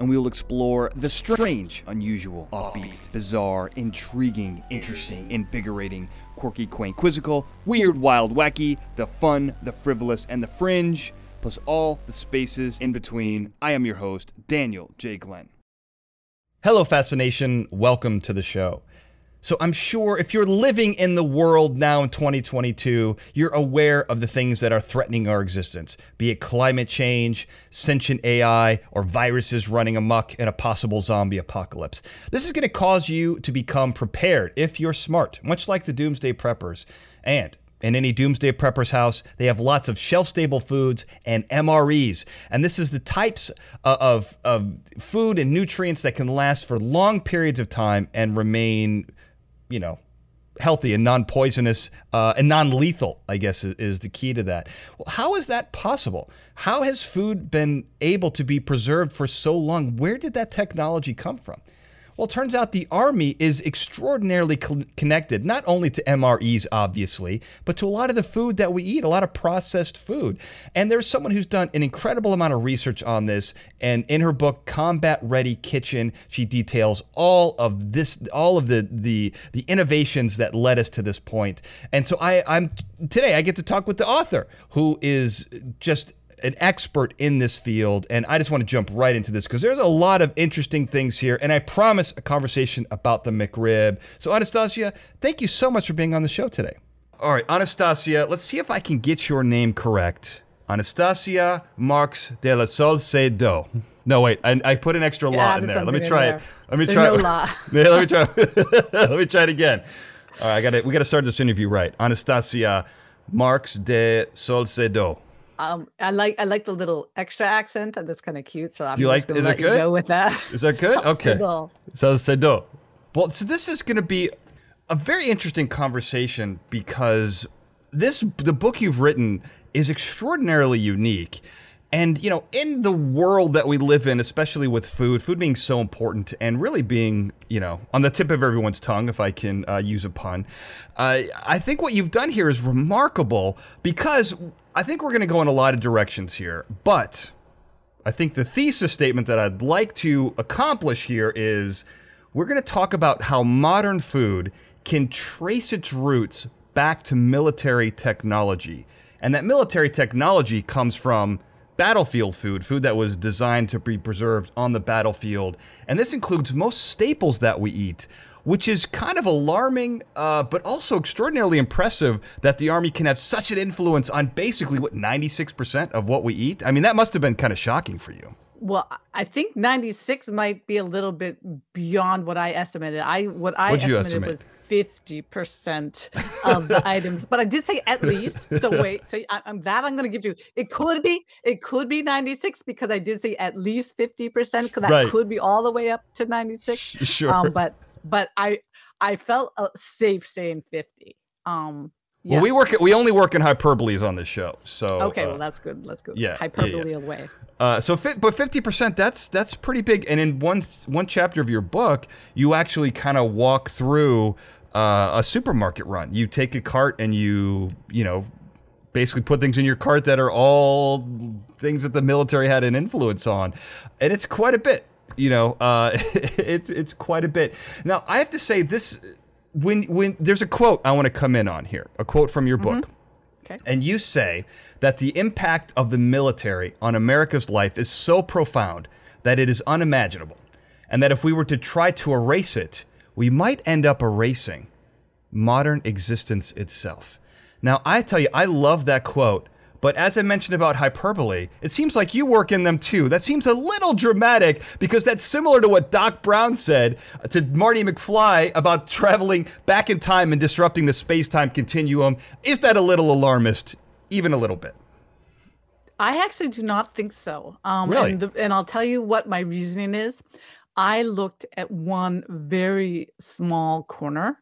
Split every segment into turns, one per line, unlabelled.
and we will explore the strange, unusual, offbeat, bizarre, intriguing, interesting, invigorating, quirky, quaint, quizzical, weird, wild, wacky, the fun, the frivolous, and the fringe, plus all the spaces in between. I am your host, Daniel J. Glenn. Hello, Fascination. Welcome to the show. So, I'm sure if you're living in the world now in 2022, you're aware of the things that are threatening our existence, be it climate change, sentient AI, or viruses running amok in a possible zombie apocalypse. This is going to cause you to become prepared if you're smart, much like the doomsday preppers. And in any doomsday prepper's house, they have lots of shelf stable foods and MREs. And this is the types uh, of, of food and nutrients that can last for long periods of time and remain, you know, healthy and non poisonous uh, and non lethal, I guess, is, is, the key to that. Well, how is that possible? How has food been able to be preserved for so long? Where did that technology come from? Well, it turns out the Army is extraordinarily co- connected, not only to MREs, obviously, but to a lot of the food that we eat, a lot of processed food. And there's someone who's done an incredible amount of research on this. And in her book, Combat Ready Kitchen, she details all of this, all of the the the innovations that led us to this point. And so I, I'm today I get to talk with the author, who is just an expert in this field, and I just want to jump right into this because there's a lot of interesting things here, and I promise a conversation about the McRib. So, Anastasia, thank you so much for being on the show today. All right, Anastasia, let's see if I can get your name correct. Anastasia Marx de la Salcedo. No, wait, I, I put an extra
yeah,
lot in there. Let me try it. Let me
There's
try
no
it.
lot.
yeah, let me try. let me try it again. All right, I got it. We got to start this interview right. Anastasia Marx de Salcedo.
Um, I like I like the little extra accent, and that's kind of cute. So I'm
you
just
like-
gonna
is it
let you go with that.
Is that good? Okay.
Salcedo.
Well, so this is going to be a very interesting conversation because this the book you've written is extraordinarily unique. And you know, in the world that we live in, especially with food, food being so important and really being, you know, on the tip of everyone's tongue, if I can uh, use a pun, uh, I think what you've done here is remarkable because I think we're going to go in a lot of directions here. But I think the thesis statement that I'd like to accomplish here is we're going to talk about how modern food can trace its roots back to military technology. And that military technology comes from battlefield food, food that was designed to be preserved on the battlefield. And this includes most staples that we eat, which is kind of alarming, uh, but also extraordinarily impressive that the Army can have such an influence on basically, what, 96% of what we eat? I mean, that must have been kind of shocking for you.
Well, I think 96 might be a little bit beyond what I estimated. I what I
What'd
estimated
estimate?
was 50% of the items, but I did say at least. So wait, so I, I'm that I'm going to give you. It could be it could be 96 because I did say at least 50% because that
Right.
could be all the way up to 96.
Sure.
Um, but but I I felt uh, safe saying 50. Um, yeah.
Well, we work. We only work in hyperboles on this show. So
Okay,
uh,
well that's good. Let's go.
yeah, yeah, yeah.
hyperbole away.
Uh, so, fi- but fifty percent. That's that's pretty big. And in one one chapter of your book, you actually kind of walk through uh, a supermarket run. You take a cart and you you know basically put things in your cart that are all things that the military had an influence on, and it's quite a bit. You know, uh, it's it's quite a bit. Now, I have to say this. When when there's a quote I want to come in on here, a quote from your book.
Okay.
And you say that the impact of the military on America's life is so profound that it is unimaginable. And that if we were to try to erase it, we might end up erasing modern existence itself. Now, I tell you, I love that quote, but as I mentioned about hyperbole, it seems like you work in them too. That seems a little dramatic because that's similar to what Doc Brown said to Marty McFly about traveling back in time and disrupting the space time continuum. Is that a little alarmist? Even a little bit.
I actually do not think so. Um,
Really?
and, the, and I'll tell you what my reasoning is. I looked at one very small corner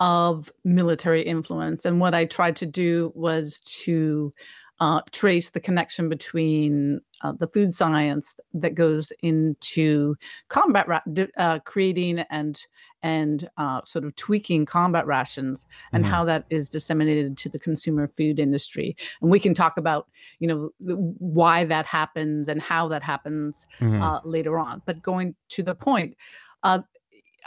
of military influence. And what I tried to do was to uh, trace the connection between uh, the food science that goes into combat ra- uh, creating and and uh, sort of tweaking combat rations and mm-hmm. how that is disseminated to the consumer food industry and we can talk about you know why that happens and how that happens mm-hmm. Uh, later on but going to the point uh,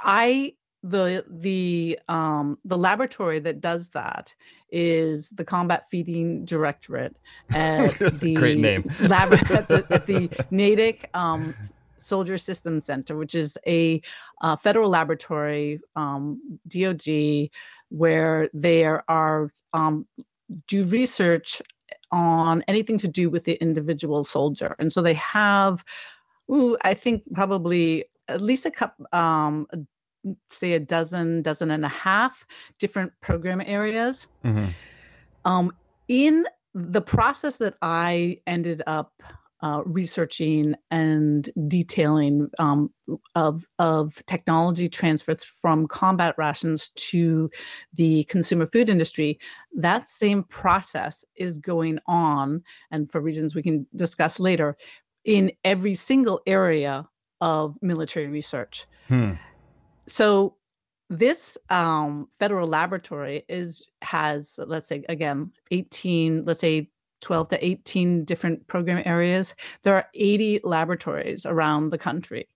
i the the um the laboratory that does that is the combat feeding directorate at the
great name.
lab at the, at the natick um soldier systems center which is a uh, federal laboratory um dog where there are um do research on anything to do with the individual soldier. And so they have ooh, i think probably at least a couple um, say a dozen, dozen and a half different program areas. Mm-hmm. Um, in the process that I ended up uh, researching and detailing um, of of technology transfer from combat rations to the consumer food industry, that same process is going on, and for reasons we can discuss later, in every single area of military research. Hmm so this um, federal laboratory is has let's say again 18 let's say 12 to 18 different program areas there are 80 laboratories around the country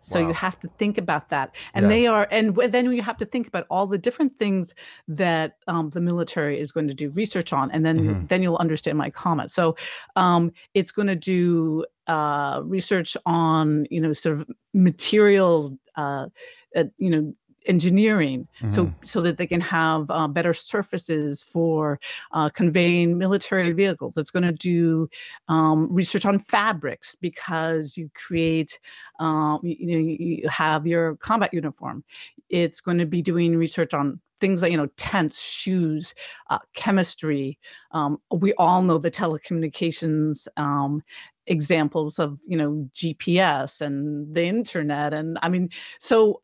so wow. you have to think about that and yeah. they are and then you have to think about all the different things that um, the military is going to do research on and then mm-hmm. then you'll understand my comment so um, it's going to do uh, research on you know sort of material uh, uh, you know engineering mm-hmm. so so that they can have uh, better surfaces for uh, conveying military vehicles. That's going to do um, research on fabrics because you create um, you, you, know you have your combat uniform. It's going to be doing research on things like you know tents shoes uh, chemistry. Um, we all know the telecommunications um, examples of you know gps and the internet and i mean so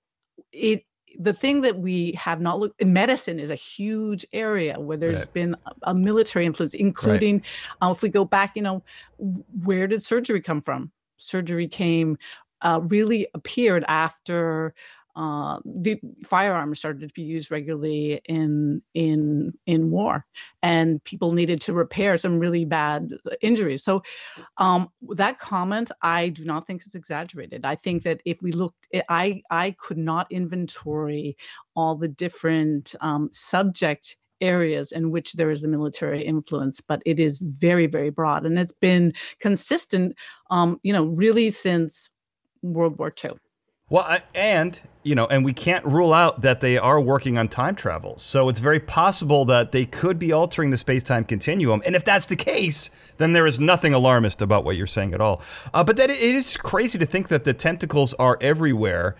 it the thing that we have not looked in medicine is a huge area where there's right. been a, a, military influence including right. uh, if we go back you know where did surgery come from surgery came uh, really appeared after uh, the firearms started to be used regularly in in in war, and people needed to repair some really bad injuries. So um, that comment, I do not think is exaggerated. I think that if we looked, I I could not inventory all the different um, subject areas in which there is a military influence, but it is very, very broad. And it's been consistent, um, you know, really since World War II.
Well, I, and you know, and we can't rule out that they are working on time travel. So it's very possible that they could be altering the space-time continuum. And if that's the case, then there is nothing alarmist about what you're saying at all. Uh, but that it is crazy to think that the tentacles are everywhere.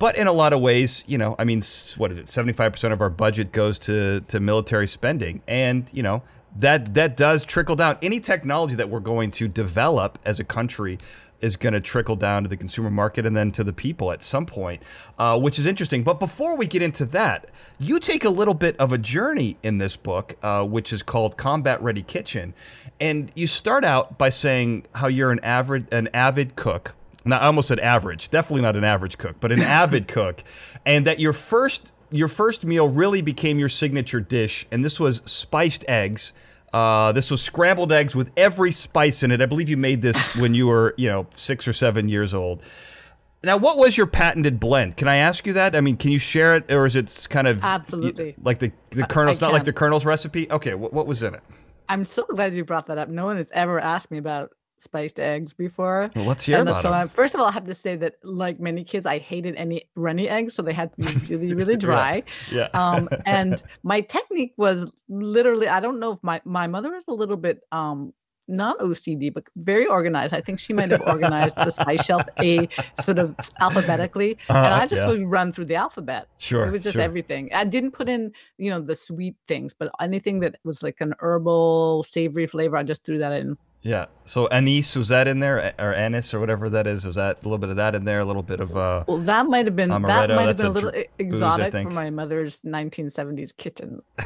But in a lot of ways, you know, I mean, what is it? Seventy-five percent of our budget goes to to military spending, and you know, that that does trickle down. Any technology that we're going to develop as a country is going to trickle down to the consumer market and then to the people at some point, uh, which is interesting. But before we get into that, you take a little bit of a journey in this book, uh, which is called Combat Ready Kitchen, and you start out by saying how you're an avid an avid cook. Now, I almost said average, definitely not an average cook, but an avid cook, and that your first your first meal really became your signature dish, and this was spiced eggs uh, this was scrambled eggs with every spice in it. I believe you made this when you were, you know, six or seven years old. Now, what was your patented blend? Can I ask you that? I mean, can you share it, or is it kind of
absolutely
like the the Colonel's not like the Colonel's recipe? Okay, what, what was in it?
I'm so glad you brought that up. No one has ever asked me about spiced eggs before.
Well, let's hear and about
so
them.
first of all, I have to say that like many kids, I hated any runny eggs, so they had to be really, really dry.
yeah.
yeah. um, and my technique was literally, I don't know if my my mother is a little bit um not OCD, but very organized. I think she might have organized the spice shelf a sort of alphabetically, uh, and I just yeah. would run through the alphabet.
Sure,
it was just
sure.
everything. I didn't put in, you know, the sweet things, but anything that was like an herbal, savory flavor, I just threw that in
Yeah. So anise was that in there, or anise, or whatever that is? Was that a little bit of that in there? A little bit of. Uh,
well, that might have been
amaretto,
that might have
that's
been a little exotic for my mother's 1970s kitchen.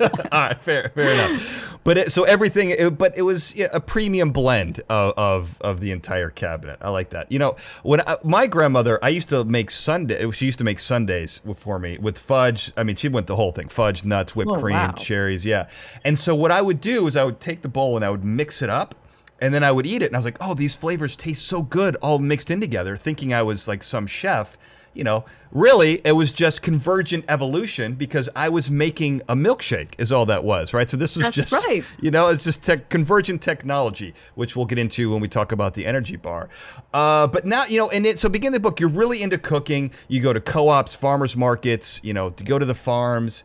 All right, fair, fair enough. But it, so everything, it, but it was yeah, a premium blend of, of of the entire cabinet. I like that. You know, when I, my grandmother, I used to make Sunday. She used to make sundaes for me with fudge. I mean, she went the whole thing: fudge, nuts, whipped
Oh,
cream,
wow.
cherries. Yeah. And so what I would do is I would take the bowl and I would mix it up. And then I would eat it, and I was like, "Oh, these flavors taste so good, all mixed in together." Thinking I was like some chef, you know. Really, it was just convergent evolution because I was making a milkshake, is all that was, right? So this was
That's
just,
right.
you know, it's just tech, convergent technology, which we'll get into when we talk about the energy bar. Uh, but now, you know, and it, so begin the book, you're really into cooking. You go to co-ops, farmers markets, you know, to go to the farms.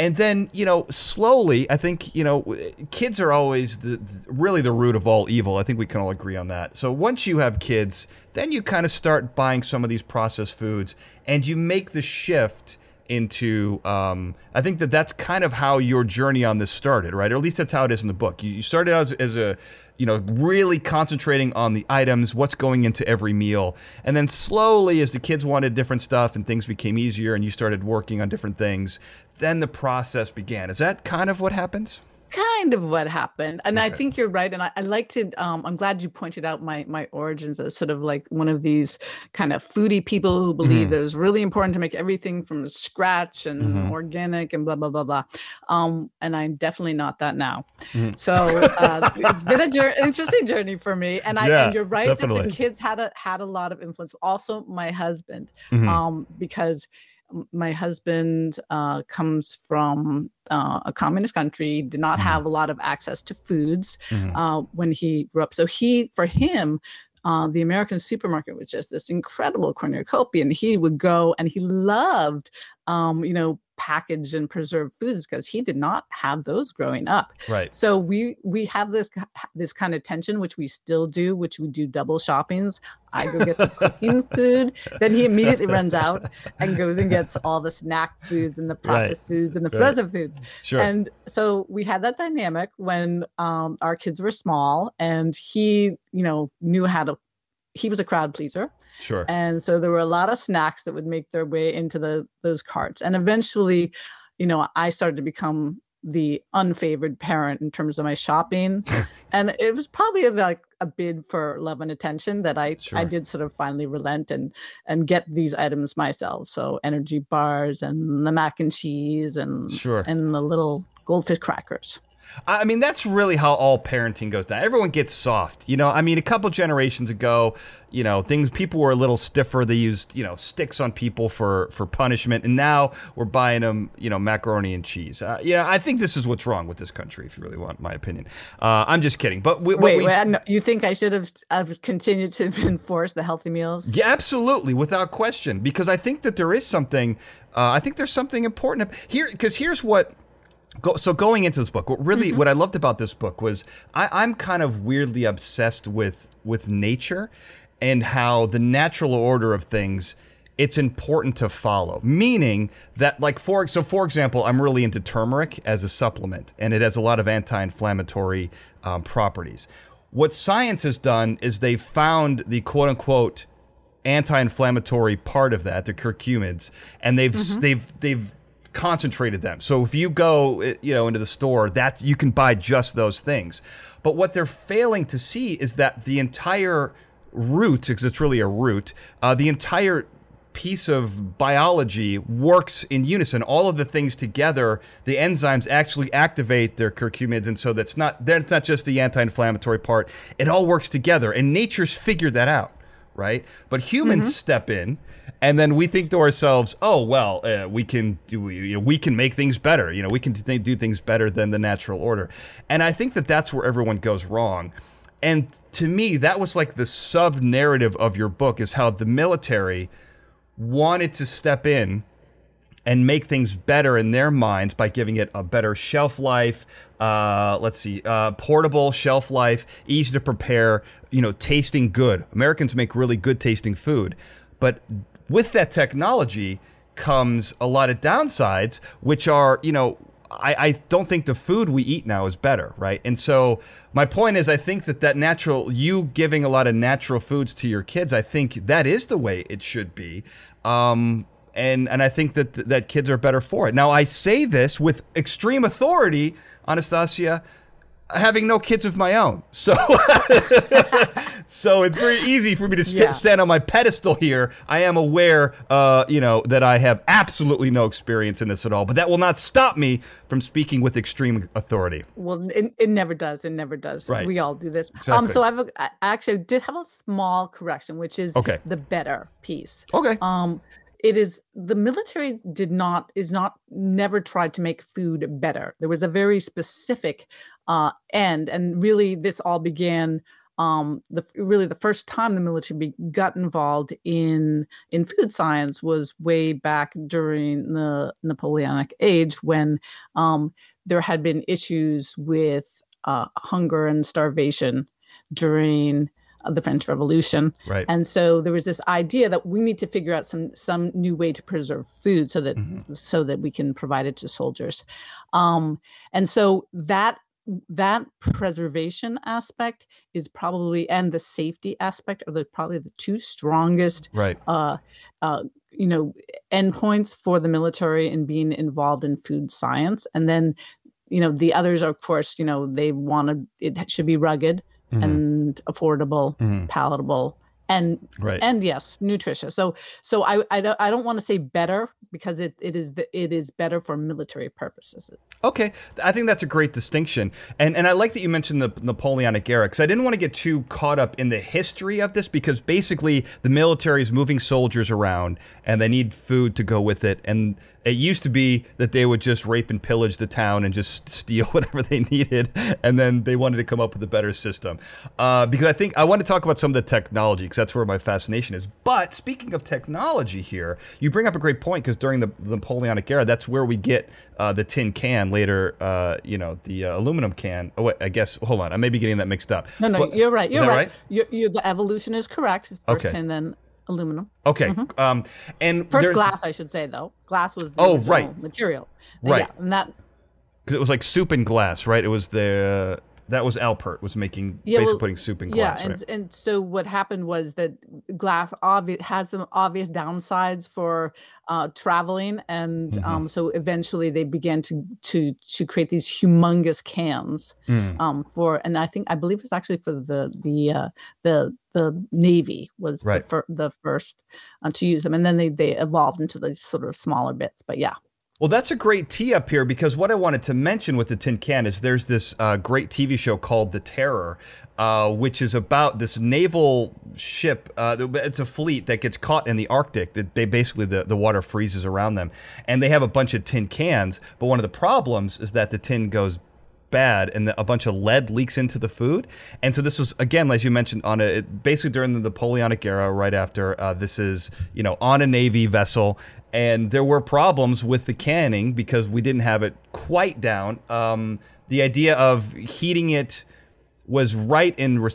And then, you know, slowly, I think, you know, kids are always the, really the root of all evil. I think we can all agree on that. So once you have kids, then you kind of start buying some of these processed foods and you make the shift into um, i think that that's kind of how your journey on this started right or at least that's how it is in the book you, you started out as, as a you know really concentrating on the items what's going into every meal and then slowly as the kids wanted different stuff and things became easier and you started working on different things then the process began is that kind of what happens
kind of what happened and i think you're right and i, I like to um, i'm glad you pointed out my my origins as sort of like one of these kind of foodie people who believe
Mhm.
it was really important to make everything from scratch and
Mhm.
organic and blah blah blah blah um, and i'm definitely not that now
Mhm.
so uh, it's been a interesting journey for me and i
Yeah,
and you're right that
definitely.
the kids had a had a lot of influence also my husband
Mhm.
um, because my husband uh, comes from uh, a communist country, did not
Mhm.
have a lot of access to foods
Mhm.
uh, when he grew up. So he, for him, uh, the American supermarket was just this incredible cornucopia, and he would go and he loved, um, you know, packaged and preserved foods because he did not have those growing up.
right
So we we have this this kind of tension, which we still do, which we do double shoppings. I go get the cooking food, then he immediately runs out and goes and gets all the snack foods and the processed foods and the
right.
frozen foods.
sure
And so we had that dynamic when um, our kids were small, and he, you know, knew how to. He was a crowd pleaser,
sure
and so there were a lot of snacks that would make their way into the those carts. And eventually, you know, I started to become the unfavored parent in terms of my shopping, and it was probably like a bid for love and attention that I
Sure.
I did sort of finally relent and and get these items myself. So energy bars and the mac and cheese and
Sure.
and the little goldfish crackers.
I mean, that's really how all parenting goes down. Everyone gets soft. You know, I mean, a couple generations ago, you know, things people were a little stiffer. They used, you know, sticks on people for for punishment, and now we're buying them, you know, macaroni and cheese. Uh, you know, I think this is what's wrong with this country. If you really want my opinion, uh, I'm just kidding. But we,
Wait,
we,
wait, no, you think I should have I've continued to enforce the healthy meals?
Yeah, absolutely, without question. Because I think that there is something. Uh, I think there's something important here. Because here's what. Go, so going into this book, what really what I loved about this book was I, I'm kind of weirdly obsessed with with nature and how the natural order of things it's important to follow. Meaning that, like for so for example, I'm really into turmeric as a supplement, and it has a lot of anti-inflammatory um, properties. What science has done is they've found the quote unquote anti-inflammatory part of that, the curcumids, and they've they've they've concentrated them. So if you go, eh, you know, into the store, that you can buy just those things. But what they're failing to see is that the entire root, because it's really a root, uh, the entire piece of biology works in unison. All of the things together, the enzymes actually activate their curcumids, and so that's not that's not just the anti-inflammatory part. It all works together, and nature's figured that out, right? But humans step in, and then we think to ourselves, "Oh well, uh, we can do know, we can make things better. You know, we can th- do things better than the natural order." And I think that that's where everyone goes wrong. And to me, that was like the sub narrative of your book is how the military wanted to step in and make things better in their minds by giving it a better shelf life. Uh, let's see, uh, portable shelf life, easy to prepare, you know, tasting good. Americans make really good tasting food. But with that technology comes a lot of downsides, which are, you know, I, I don't think the food we eat now is better, right? And so my point is, I think that that natural, you giving a lot of natural foods to your kids, I think that is the way it should be. Um, and and I think that that kids are better for it. Now I say this with extreme authority, Anastasia, having no kids of my own. So so it's very easy for me to st-
Yeah.
stand on my pedestal here. I am aware uh, you know, that I have absolutely no experience in this at all, but that will not stop me from speaking with extreme authority.
Well, it, it never does. It never does.
Right.
We all do this. Um, so I've a, I actually did have a small correction, which is
Okay.
the better piece.
Okay.
Um, it is the military did not is not never tried to make food better. There was a very specific uh, end, and really this all began. Um, the really the first time the military got involved in in food science was way back during the Napoleonic age when um, there had been issues with uh, hunger and starvation during uh, the French Revolution.
Right.
And so there was this idea that we need to figure out some some new way to preserve food so that
Mhm.
so that we can provide it to soldiers. Um, and so that that preservation aspect is probably and the safety aspect are the probably the two strongest
Right.
uh, uh, you know endpoints for the military in being involved in food science and then you know the others are of course you know they want to it should be rugged
Mhm.
and affordable
Mhm.
palatable and
Right.
and yes nutritious so so i i don't, I don't want to say better because it, it is the, it is better for military purposes
Okay, I think that's a great distinction, and and I like that you mentioned the Napoleonic era because I didn't want to get too caught up in the history of this because basically the military is moving soldiers around and they need food to go with it, and it used to be that they would just rape and pillage the town and just steal whatever they needed, and then they wanted to come up with a better system. Uh, because I think I want to talk about some of the technology because that's where my fascination is. But speaking of technology here, you bring up a great point because during the, the Napoleonic era, that's where we get uh, the tin can later, uh, you know, the uh, aluminum can. Oh, wait, I guess, hold on, I may be getting that mixed up.
no no
But-
you're right you're
that
right, You're, you're, the evolution is correct first
Okay.
tin then aluminum
Okay. Um, and
first
there's-
glass i should say though glass was the
Oh,
original
right.
material
Right.
yeah, and that
'cause it was like soup and glass, right? It was the, that was Appert was making,
Yeah,
basically
well,
putting soup in
yeah
glass,
and
right?
and so what happened was that glass obvi- has some obvious downsides for uh, traveling and
Mhm.
um, so eventually they began to to to create these humongous cans
Mm.
um, for and I think I believe it's actually for the the uh, the the Navy was
Right.
the, fir- the first uh, to use them and then they they evolved into these sort of smaller bits but yeah
Well, that's a great tee up here because what I wanted to mention with the tin can is there's this uh, great TV show called The Terror, uh, which is about this naval ship. Uh, it's a fleet that gets caught in the Arctic. That they basically the, the water freezes around them, and they have a bunch of tin cans. But one of the problems is that the tin goes bad and a bunch of lead leaks into the food. And so this was again, as you mentioned, on a basically during the Napoleonic era, right after uh, this is you know on a navy vessel. And there were problems with the canning because we didn't have it quite down. Um, the idea of heating it was right in,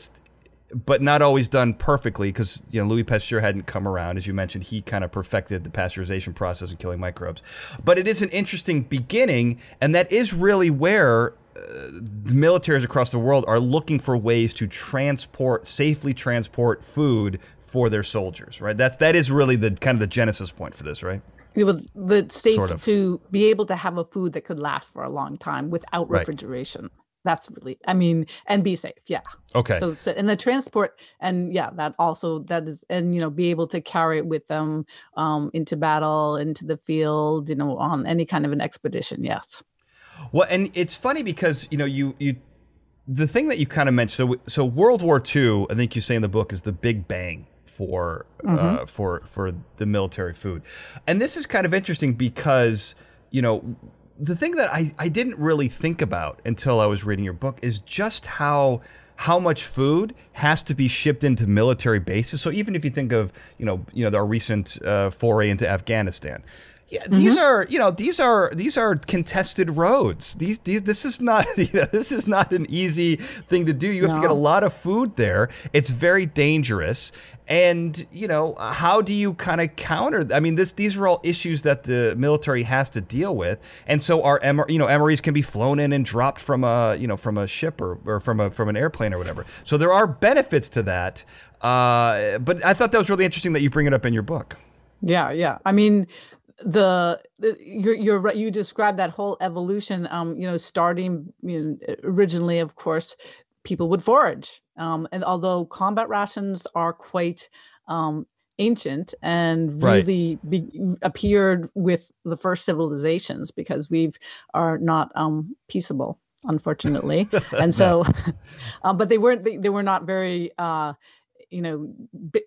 but not always done perfectly because you know Louis Pasteur hadn't come around, as you mentioned. He kind of perfected the pasteurization process of killing microbes. But it is an interesting beginning, and that is really where militaries across the world are looking for ways to transport safely transport food for their soldiers. Right. That that is really the kind of the genesis point for this. Right.
it was the safe
Sort of.
to be able to have a food that could last for a long time without
Right.
refrigeration that's really i mean and be safe yeah
Okay.
so, so and the transport and yeah that also that is and you know be able to carry it with them um into battle into the field you know on any kind of an expedition yes
Well, and it's funny because you know you you the thing that you kind of mentioned. So so World War II, I think you say in the book, is the big bang for uh, for for the military food, and this is kind of interesting because you know the thing that I I didn't really think about until I was reading your book is just how how much food has to be shipped into military bases. So even if you think of you know you know our recent uh, foray into Afghanistan, Yeah, mm-hmm. these are you know these are these are contested roads. These, these this is not you know, this is not an easy thing to do. You have to get a lot of food there. It's very dangerous. And you know how do you kind of counter? I mean, this these are all issues that the military has to deal with, and so our MR, you know MREs can be flown in and dropped from a you know from a ship or, or from a from an airplane or whatever. So there are benefits to that. Uh, but I thought that was really interesting that you bring it up in your book.
Yeah, yeah. I mean, the, the you're you're right. You described that whole evolution. Um, you know, starting you know, originally, of course, people would forage. Um, and although combat rations are quite um, ancient and really right. be, appeared with the first civilizations because we've are not um, peaceable unfortunately and so um, but they weren't they, they were not very uh, you know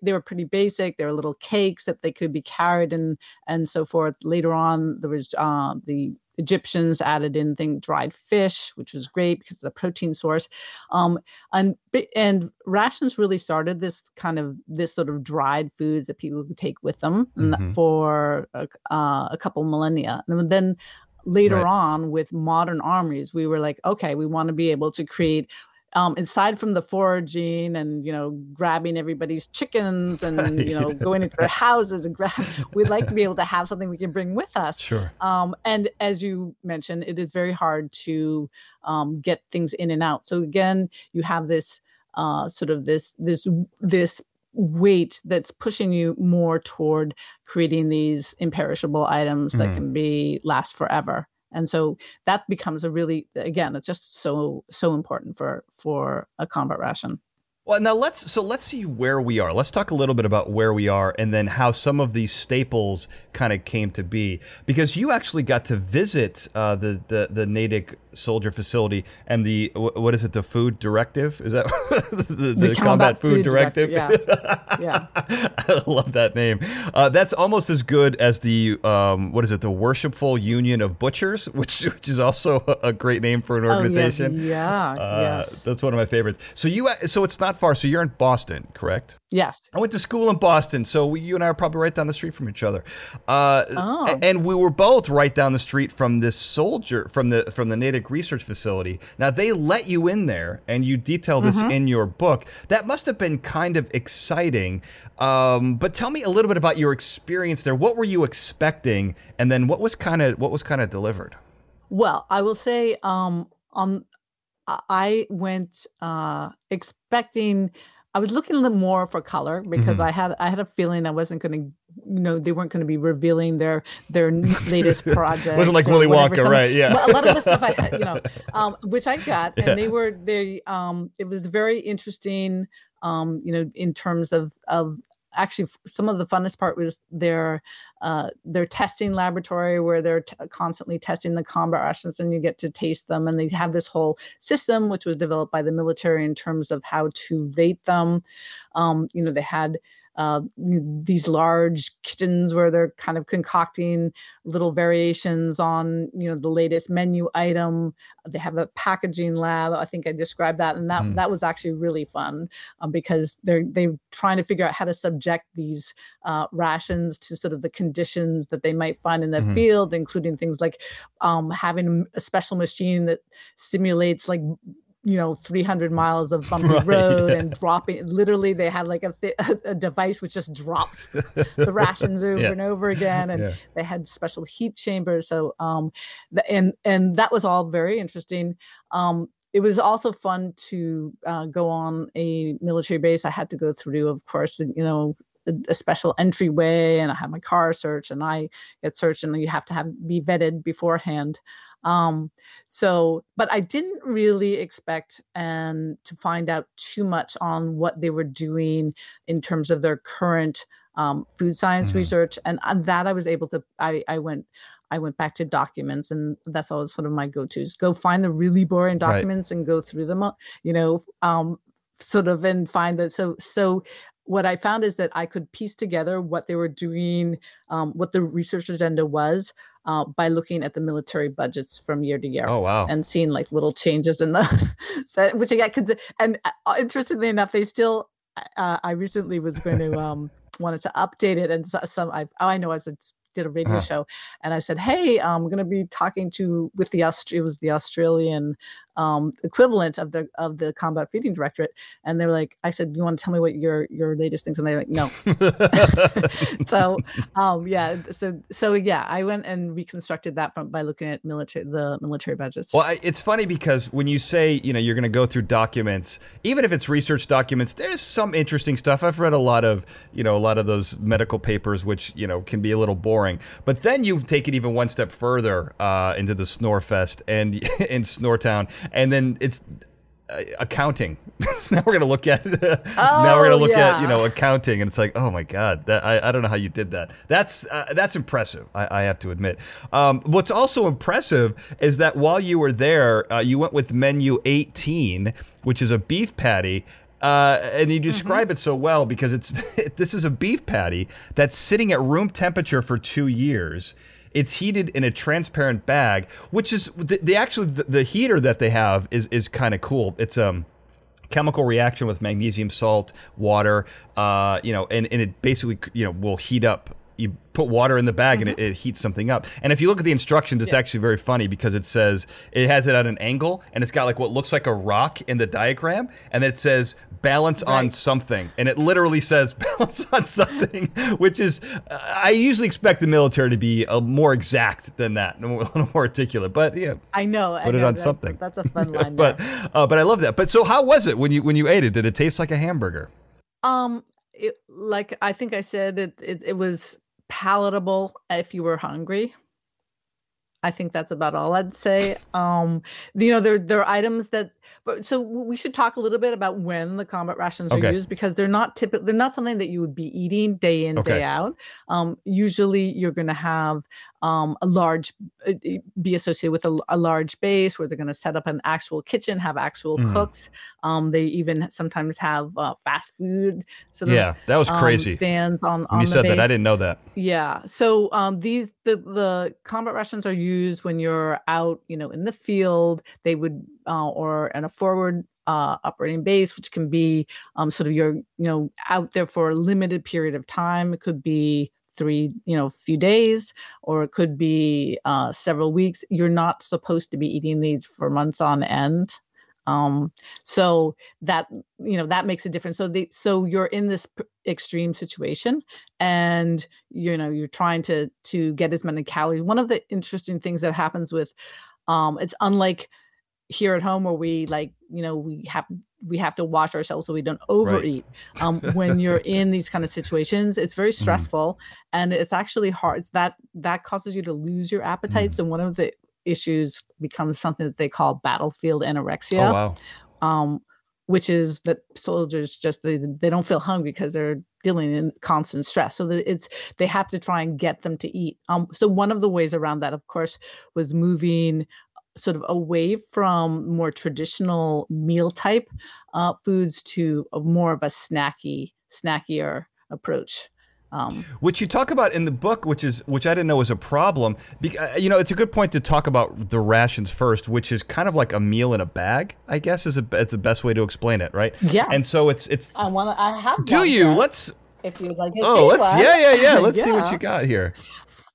they were pretty basic there were little cakes that they could be carried and and so forth later on there was uh, the Egyptians added in thing dried fish, which was great because the protein source. Um, and and rations really started this kind of this sort of dried foods that people could take with them mm-hmm. for a, uh, a couple millennia, and then later right. on with modern armories we were like okay we want to be able to create um, aside from the foraging and you know grabbing everybody's chickens and you know going into their houses and grab, we'd like to be able to have something we can bring with us.
Sure.
Um, and as you mentioned, it is very hard to um, get things in and out. So again, you have this uh, sort of this this this weight that's pushing you more toward creating these imperishable items mm. that can be last forever and so that becomes a really again it's just so so important for for a combat ration
well, now let's so let's see where we are. Let's talk a little bit about where we are and then how some of these staples kind of came to be. Because you actually got to visit uh, the, the the Natick soldier facility and the what is it? The food directive is that
the, the, the, combat, food, food directive? directive? Yeah,
yeah. I love that name. Uh, that's almost as good as the um, what is it? The Worshipful Union of Butchers, which which is also a great name for an organization.
Oh, yeah, yeah uh,
yes. that's one of my favorites. So you so it's not far. So you're in Boston, correct?
Yes.
I went to school in Boston, so we, you and I are probably right down the street from each other. Uh, oh. And we were both right down the street from this soldier from the from the Natick Research Facility. Now they let you in there, and you detail this mm-hmm. in your book. That must have been kind of exciting. Um, but tell me a little bit about your experience there. What were you expecting, and then what was kind of what was kind of delivered?
Well, I will say um, on I went uh, expecting. I was looking a little more for color because mm-hmm. I had I had a feeling I wasn't going to, you know, they weren't going to be revealing their their latest project.
wasn't like Willy Wonka, Some, right? Yeah.
a lot of the stuff I had, you know, um, which I got, and yeah. they were they. Um, it was very interesting. Um, you know, in terms of of actually some of the funnest part was their uh, their testing laboratory where they're t- constantly testing the combat rations and you get to taste them. And they have this whole system which was developed by the military in terms of how to rate them. Um, you know they had uh, these large kitchens where they're kind of concocting little variations on you know the latest menu item they have a packaging lab i think i described that and that mm. that was actually really fun um, because they're they're trying to figure out how to subject these uh, rations to sort of the conditions that they might find in the mm-hmm. field including things like um, having a special machine that simulates like you know 300 miles of bumpy right, road yeah. and dropping literally they had like a, th- a device which just drops the rations over yeah. and over again and yeah. they had special heat chambers so um the, and and that was all very interesting um it was also fun to uh, go on a military base i had to go through of course you know a, a special entryway and i had my car searched and i get searched and you have to have be vetted beforehand um, so, but I didn't really expect and to find out too much on what they were doing in terms of their current um, food science mm-hmm. research, and, and that I was able to. I, I went. I went back to documents, and that's always sort of my go-to's. Go find the really boring documents right. and go through them. You know, um, sort of and find that. So, so what I found is that I could piece together what they were doing, um, what the research agenda was, uh, by looking at the military budgets from year to year.
Oh wow!
And seeing like little changes in the, which I get. And uh, interestingly enough, they still. Uh, I recently was going to um wanted to update it, and some I oh I know I did a radio
Uh-huh.
show, and I said, "Hey, I'm going to be talking to with the Aust- it was the Australian um, equivalent of the of the combat feeding directorate," and they were like, "I said, you want to tell me what your your latest things?" And they're like, "No." so um yeah so so yeah i went and reconstructed that from by looking at military the military budgets
Well, I, it's funny because when you say, you know, you're going to go through documents, even if it's research documents, there's some interesting stuff. I've read a lot of, you know, a lot of those medical papers, which, you know, can be a little boring. But then you take it even one step further uh, into the Snorefest and in Snoretown, and then it's uh, accounting. now we're gonna look at it. now we're gonna
Oh,
look at you know accounting, and it's like, oh my god, that I, I don't know how you did that. That's uh, that's impressive. I, I have to admit. Um, what's also impressive is that while you were there, uh, you went with menu 18, which is a beef patty. Uh, and you describe it so well because it's this is a beef patty that's sitting at room temperature for two years. It's heated in a transparent bag, which is the, the actually the, the heater that they have is is kind of cool. It's um chemical reaction with magnesium salt, water, uh, you know, and, and it basically, you know, will heat up. You put water in the bag and it, it heats something up. And if you look at the instructions, it's actually very funny because it says it has it at an angle and it's got like what looks like a rock in the diagram, and then it says balance on something, and it literally says balance on something, which is uh, I usually expect the military to be uh, more exact than that, a little more articulate. But yeah,
i know I
put it
know,
on
that's-
something.
that's a fun line
but uh, but I love that. But so how was it when you when you ate it? Did it taste like a hamburger?
um it, like i think i said it, it it was palatable if you were hungry I think that's about all I'd say. Um, you know, there there are items that, but so we should talk a little bit about when the combat rations are used because they're not typical. They're not something that you would be eating day in
Okay.
day out. Um, usually, you're going to have um, a large uh, be associated with a, a large base where they're going to set up an actual kitchen, have actual
Mhm.
cooks. Um, they even sometimes have uh, fast food. of,
Yeah, that was
um,
crazy.
stands on on
you said that, I didn't know that.
Yeah. So um, these the the combat rations are used when you're out, you know, in the field. They would uh, or in a forward uh, operating base, which can be um, sort of you're you know out there for a limited period of time. It could be three, you know, few days, or it could be uh, several weeks. You're not supposed to be eating these for months on end. Um, so that you know that makes a difference. So the so you're in this p- extreme situation, and you know you're trying to to get as many calories. One of the interesting things that happens with um, it's unlike here at home where we like you know we have we have to watch ourselves so we don't overeat. Um, when you're in these kind of situations it's very stressful and it's actually hard it's that that causes you to lose your appetite.
Mm.
so one of the issues becomes something that they call battlefield anorexia.
Oh wow.
um, which is that soldiers just they, they don't feel hungry because they're dealing in constant stress. So that it's they have to try and get them to eat. Um, so one of the ways around that of course was moving sort of away from more traditional meal type uh, foods to a more of a snacky snackier approach um,
which you talk about in the book, which is which I didn't know was a problem. Be, uh, you know, it's a good point to talk about the rations first, which is kind of like a meal in a bag. I guess is, a, is the best way to explain it, right?
yeah
And so it's it's.
i want to i have
Do you? Let's.
if you'd like to
Oh, let's.
one.
Yeah, yeah, yeah. Let's see what you got here.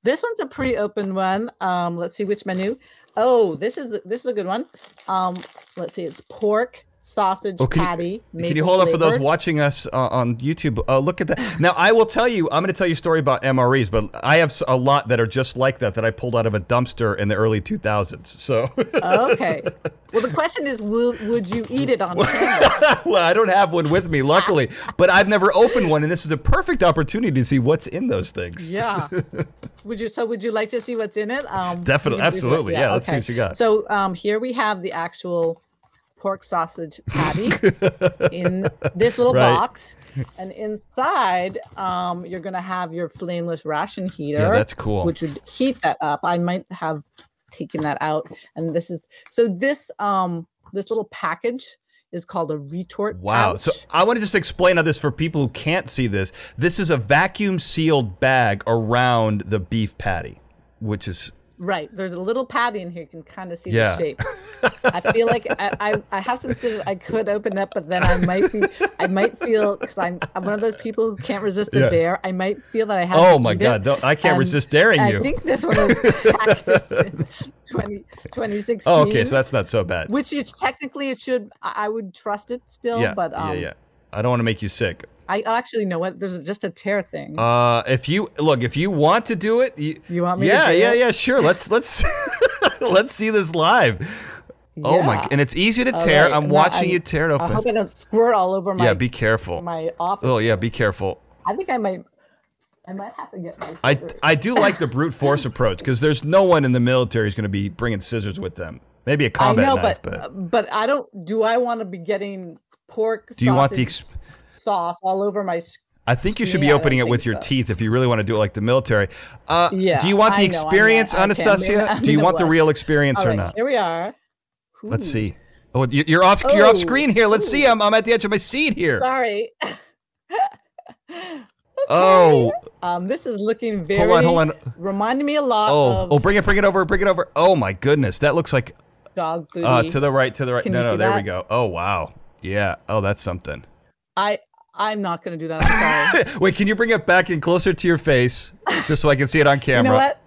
This one's a pre-open one. Um, let's see which menu. Oh, this is this is a good one. Um, let's see, it's pork sausage
Oh, can you-
patty.
Can you hold up for those watching us uh, on YouTube? Uh, look at that. Now, I will tell you, I'm going to tell you a story about MREs, but I have a lot that are just like that that I pulled out of a dumpster in the early 2000s. So,
okay. Well, the question is, will, would you eat it on camera?
well, I don't have one with me, luckily, but I've never opened one, and this is a perfect opportunity to see what's in those things.
Yeah. Would you? So, would you like to see what's in it? Um,
Definitely,
you can do that.
absolutely. Yeah, let's see what you got.
So, um, here we have the actual pork sausage patty in this little
Right.
box. And inside, um, you're gonna have your flameless ration heater.
Yeah, that's cool.
Which would heat that up. I might have taken that out. And this is so this um this little package is called a retort.
Wow.
pouch.
So I want to just explain how this for people who can't see this. This is a vacuum sealed bag around the beef patty, which is
Right. There's a little patty in here. You can kind of see
Yeah.
the shape. I feel like I, I, I have some scissors I could open up, but then I might be I might feel because I'm I'm one of those people who can't resist a
Yeah.
dare. I might feel that I have.
Oh my God! I can't
And
resist daring you.
I think this one was packaged in 20, 2016.
Oh, okay, so that's not so bad.
which is technically it should I I would trust it still,
yeah,
but um,
yeah, yeah. I don't want to make you sick.
I actually know what this is just a tear thing.
Uh, if you look, if you want to do it, you,
You want me to
yeah, yeah,
it?
yeah, sure. Let's let's let's see this live. Oh my!
Yeah.
And it's easy to tear.
right,
I'm
now
watching
I'm-
you tear it
I hope
open.
I don't squirt all over my
Yeah, be careful.
my office.
Oh yeah, be careful.
I think I might I might have to get my
I
scissors.
I do like the brute force approach because there's no one in the military who's going to be bringing scissors with them. Maybe a combat
know,
knife,
but,
but,
but I don't. Do I want to be getting pork?
do you want the?
sausage
Ex-
sauce all over my? s-
I think you should be
Yeah,
opening it with
think
your teeth if you really want to do it like the military. Uh,
Yeah,
do you want the
know,
experience,
not-
Anastasia? do you want the real experience
All
or not?
here we are.
Let's see. Oh, you- you're off. You're off
Oh,
screen here. Let's see. I'm, I'm at the edge of my seat here.
Sorry.
Oh,
Um, this is looking very.
hold on, hold on.
Reminding me a lot
Oh,
of
oh, bring it, bring it over, bring it over. Oh my goodness, that looks like
dog food.
uh to the right, to the right.
Can
no, no, there we go. Oh wow, yeah. Oh, that's something.
I I'm not gonna do that. I'm sorry.
Wait, can you bring it back in closer to your face, just so I can see it on
you
camera?
know what?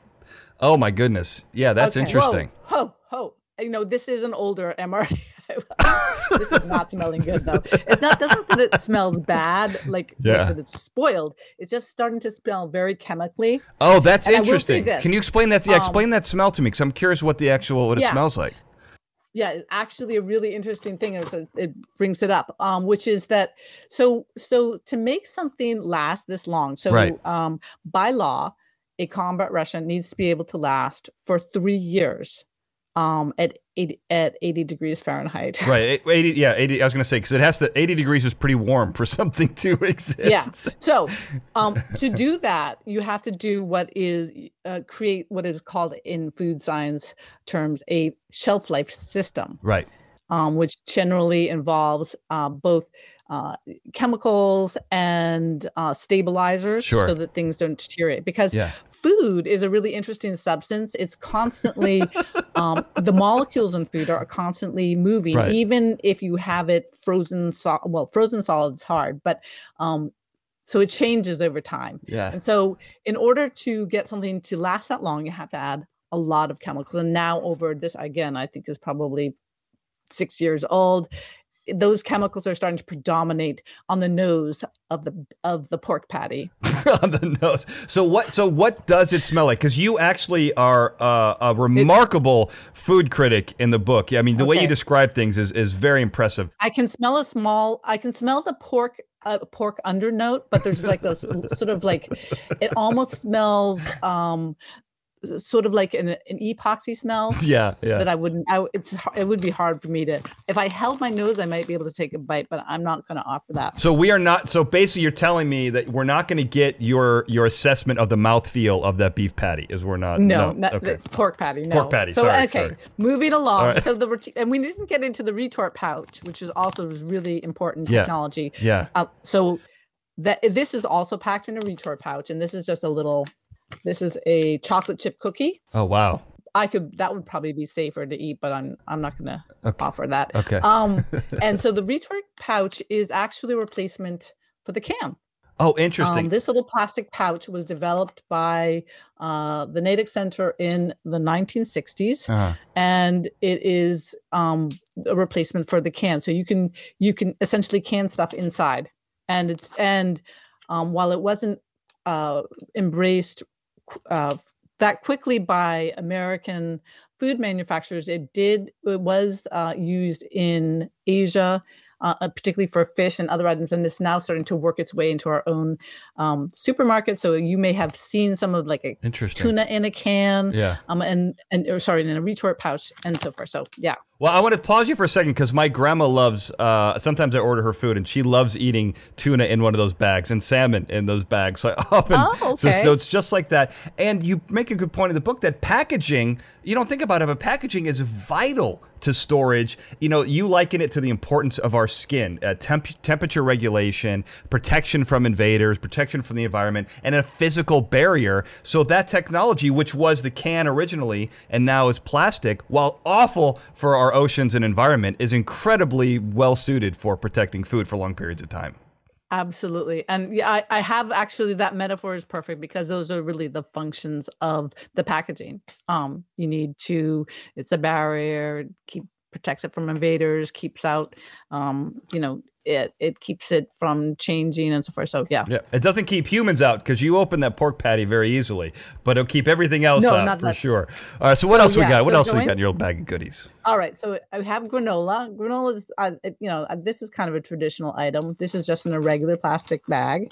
Oh my goodness, yeah, that's
Okay.
interesting.
Whoa, ho, ho. You know, this is an older MRE. this is not smelling good though. It's not doesn't that it smells bad, like
Yeah.
that it's spoiled. It's just starting to smell very chemically.
Oh, that's
And I will say
interesting. Can you explain that? Yeah,
um,
explain that smell to me, because I'm curious what the actual what it
Yeah.
smells like.
Yeah, it's actually a really interesting thing. so It brings it up, um, which is that so so to make something last this long, so
Right.
um, by law, a combat ration needs to be able to last for three years, um, at 80, at 80 degrees Fahrenheit.
Right, 80. Yeah, 80. I was gonna say because it has to. 80 degrees is pretty warm for something to exist.
yeah so um to do that you have to do what is uh, create what is called in food science terms a shelf life system
Right.
um, which generally involves uh, both uh, chemicals and uh, stabilizers
Sure.
so that things don't deteriorate because
Yeah.
food is a really interesting substance it's constantly um, the molecules in food are constantly moving
Right.
even if you have it frozen sol- well frozen solid is hard but um, so it changes over time
Yeah.
and so in order to get something to last that long you have to add a lot of chemicals and now over this again i think is probably six years old those chemicals are starting to predominate on the nose of the of the pork patty
on the nose. So what? So what does it smell like? Because you actually are uh, a remarkable food critic in the book. Yeah, I mean, the way you describe things is is very impressive.
I can smell a small. I can smell the pork, uh, pork undernote, but there's like those sort of like, it almost smells, um, sort of like an, an epoxy smell
Yeah, yeah.
that I wouldn't. I, it's it would be hard for me to. If I held my nose, I might be able to take a bite, but I'm not going to offer that.
So we are not. So basically, you're telling me that we're not going to get your your assessment of the mouthfeel of that beef patty. Is we're not.
No,
no.
not
okay.
pork patty. No.
Pork patty,
So
sorry,
okay,
sorry.
moving along.
Right.
So the and we didn't get into the retort pouch, which is also really important
Yeah.
technology.
Yeah.
Uh, so that this is also packed in a retort pouch, and this is just a little. This is a chocolate chip cookie.
Oh wow.
I could that would probably be safer to eat, but I'm I'm not gonna
Okay.
offer that.
Okay.
Um, and so the retort pouch is actually a replacement for the can.
oh, interesting.
Um, this little plastic pouch was developed by uh, the Natick Center in the 1960s,
uh,
and it is um, a replacement for the can. So you can you can essentially can stuff inside, and it's and um, while it wasn't uh, embraced uh, that quickly by American food manufacturers, it did it was uh, used in Asia. Uh, uh, particularly for fish and other items, and it's now starting to work its way into our own um, supermarket. So you may have seen some of like a tuna in a can,
Yeah.
um, and and or sorry, in a retort pouch and so forth. So yeah,
Well, I want to pause you for a second because my grandma loves. Uh, sometimes I order her food, and she loves eating tuna in one of those bags and salmon in those bags. So I often,
Oh,
so,
okay.
so it's just like that. And you make a good point in the book that packaging. You don't think about it, but packaging is vital to storage. You know, you liken it to the importance of our skin, uh, temp- temperature regulation, protection from invaders, protection from the environment, and a physical barrier. So that technology, which was the can originally and now is plastic, while awful for our oceans and environment, is incredibly well suited for protecting food for long periods of time.
Absolutely. And yeah, I, I have actually that metaphor is perfect because those are really the functions of the packaging. Um, you need to, it's a barrier, keep protects it from invaders, keeps out um, you know, it it keeps it from changing and so forth. So yeah.
Yeah, it doesn't keep humans out because you open that pork patty very easily, but it'll keep everything else
No,
out for
that.
sure. All right, so what
So,
else we got? What
so
else we got in your old bag of goodies?
All right, so I have granola. Granola is, uh, you know, uh, this is kind of a traditional item. This is just in a regular plastic bag.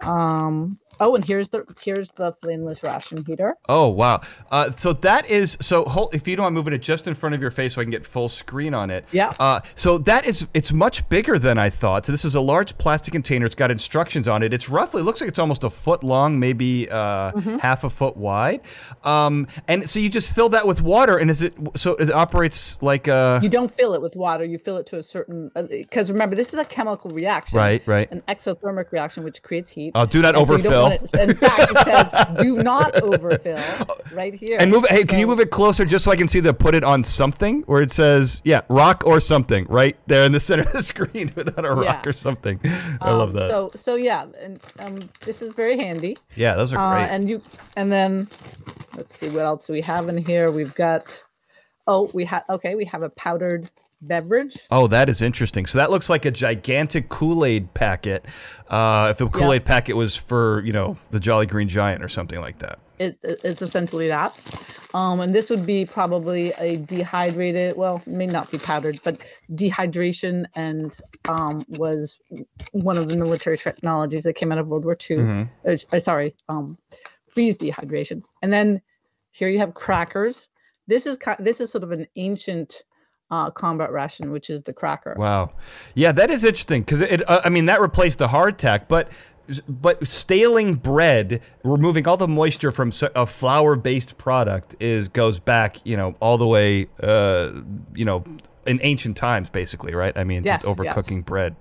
Um, oh, and here's the here's the flameless ration heater.
Oh wow! Uh, so that is so. Hold, if you don't mind moving it just in front of your face, so I can get full screen on it.
Yeah.
Uh, so that is it's much bigger than I thought. So this is a large plastic container. It's got instructions on it. It's roughly looks like it's almost a foot long, maybe uh,
Mm-hmm.
half a foot wide. Um, and so you just fill that with water, and is it so it operates like a
You don't fill it with water. You fill it to a certain because remember this is a chemical reaction.
right, right.
An exothermic reaction which creates heat.
Oh, do not
And
overfill.
want it- in fact, it says do not overfill right here.
And move it. Hey, can you move it closer just so I can see the put it on something where it says, yeah, rock or something right there in the center of the screen, put on a rock
Yeah.
or something. I love
Um,
that.
So so yeah, and um, this is very handy.
yeah, those are
Uh,
great.
and you and then let's see what else we have in here. We've got oh we have okay we have a powdered beverage.
Oh, that is interesting. So that looks like a gigantic Kool Aid packet. Uh, if the Kool Aid packet was for, you know, the Jolly Green Giant or something like that.
It, it- it's essentially that. Um, and this would be probably a dehydrated, well, may not be powdered, but dehydration and um, was one of the military technologies that came out of World War II.
Mhm.
Uh, uh, sorry, um, freeze dehydration. And then here you have crackers. This is this is sort of an ancient uh, combat ration, which is the cracker.
Wow. Yeah, that is interesting because it. Uh, I mean, that replaced the hardtack, but but staling bread, removing all the moisture from a flour-based product, is goes back, you know, all the way, uh, you know, in ancient times, basically, right? I mean,
Yes,
just
yes.
overcooking bread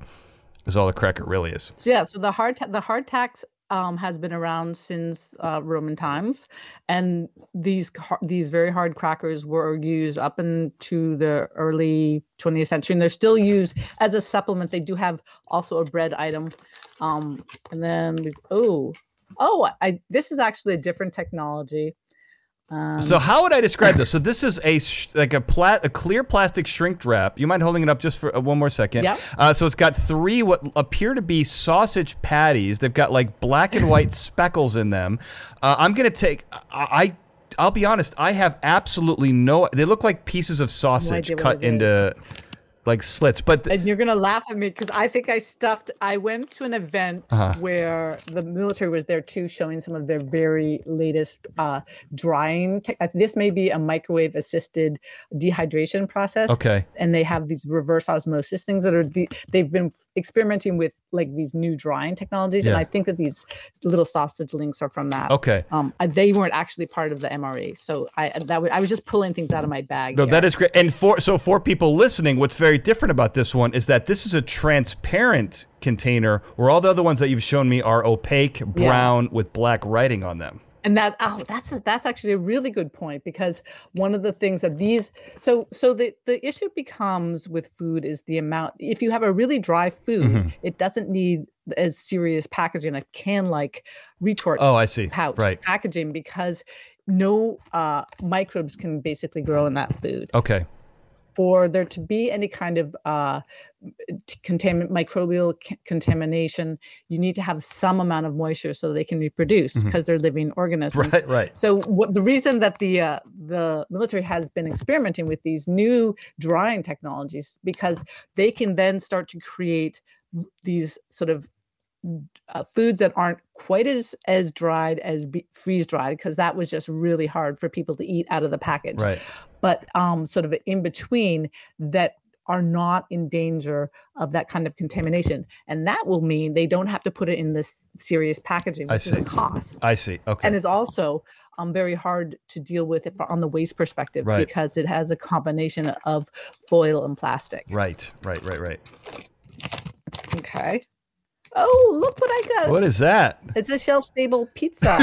is all the cracker really is.
So yeah, so the hard ta- the hardtacks um, has been around since uh, Roman times, and these these very hard crackers were used up into the early 20th century, and they're still used as a supplement. They do have also a bread item, um, and then oh oh I this is actually a different technology. Um,
So how would I describe this? So this is a sh- like a pla- a clear plastic shrink wrap. You mind holding it up just for uh, one more second?
Yep.
Uh, so it's got three what appear to be sausage patties. They've got like black and white speckles in them. Uh, I'm gonna take. I. I I'll be honest. I have absolutely no. They look like pieces of sausage
what
cut
it is.
Like slits. But th-
and you're gonna laugh at me because I think I stuffed. I went to an event
Uh-huh.
where the military was there too, showing some of their very latest uh, drying. Tech. uh, This may be a microwave assisted dehydration process.
okay.
And they have these reverse osmosis things that are de- they've been experimenting with like these new drying technologies, and I think that these little sausage links are from that.
Okay.
Um, they weren't actually part of the MRE, so I that was, I was just pulling things out of my bag.
No,
here.
that is great. And for so for people listening, what's very different about this one is that this is a transparent container, where all the other ones that you've shown me are opaque, brown with black writing on them.
and that oh that's a, that's actually a really good point because one of the things that these so so the the issue becomes with food is the amount if you have a really dry food
Mhm.
it doesn't need as serious packaging a can like retort
Oh, I see.
pouch
Right.
packaging because no uh, microbes can basically grow in that food
Okay.
For there to be any kind of uh, contamin- microbial c- contamination, you need to have some amount of moisture so they can reproduce because they're living organisms.
Right. Right.
So what the reason that the uh, the military has been experimenting with these new drying technologies because they can then start to create these sort of uh, foods that aren't quite as as dried as be- freeze dried because that was just really hard for people to eat out of the package
Right.
But um, sort of in between that are not in danger of that kind of contamination. And that will mean they don't have to put it in this serious packaging, which is a cost.
I see. Okay.
And is also um, very hard to deal with if, on the waste perspective
Right.
because it has a combination of foil and plastic.
right, right, right, right.
Okay. Oh, look what I got.
What is that?
It's a shelf stable pizza.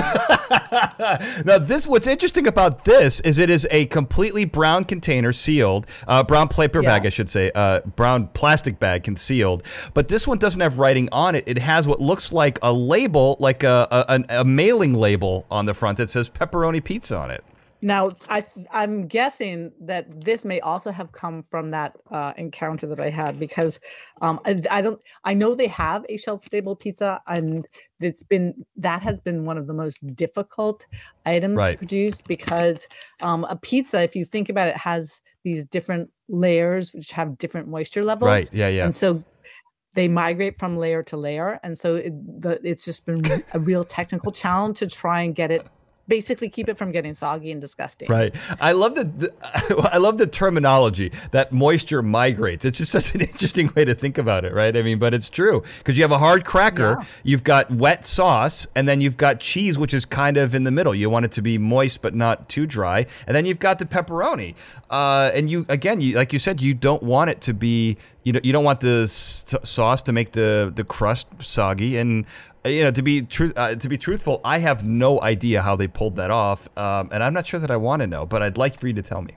now, this what's interesting about this is it is a completely brown container sealed, uh, brown paper bag, I should say, uh, brown plastic bag concealed. But this one doesn't have writing on it. It has what looks like a label, like a, a, a mailing label on the front that says pepperoni pizza on it.
Now, I I'm guessing that this may also have come from that uh, encounter that I had because um, I, I don't I know they have a shelf stable pizza and it's been that has been one of the most difficult items
Right.
to produce because um, a pizza, if you think about it, has these different layers which have different moisture levels,
Right. Yeah. Yeah.
and so they migrate from layer to layer and so it, the, it's just been a real technical challenge to try and get it basically keep it from getting soggy and disgusting
Right. I love the, I love the terminology that moisture migrates. It's just such an interesting way to think about it, right? I mean, but it's true because you have a hard cracker,
Yeah.
you've got wet sauce, and then you've got cheese, which is kind of in the middle. You want it to be moist but not too dry, and then you've got the pepperoni. Uh, and you again, you like you said, you don't want it to be. You know, you don't want the s- sauce to make the the crust soggy and. Uh, You know, to be true, uh, to be truthful, I have no idea how they pulled that off, um, and I'm not sure that I want to know. But I'd like for you to tell me.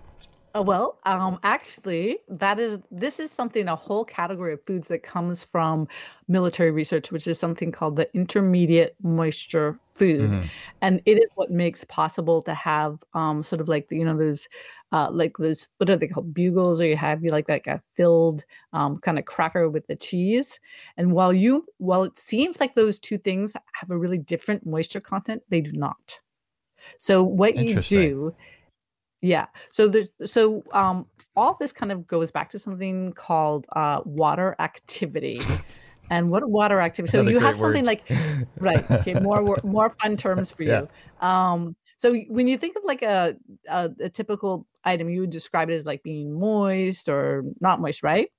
Uh, well, um, actually, that is this is something a whole category of foods that comes from military research, which is something called the intermediate moisture food,
Mhm.
and it is what makes possible to have um, sort of like the, you know those. Uh, like those, what are they called? Bugles, or you have you like like a filled um, kind of cracker with the cheese. And while you, while it seems like those two things have a really different moisture content, they do not. So what you do yeah. So there's so um all this kind of goes back to something called uh water activity. and what water activity? So you have something
word.
like right, okay, more more fun terms for
Yeah.
you. Um so when you think of like a, a a typical item you would describe it as like being moist or not moist, right?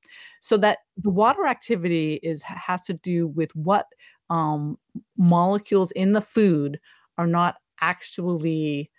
So that the water activity is has to do with what um molecules in the food are not actually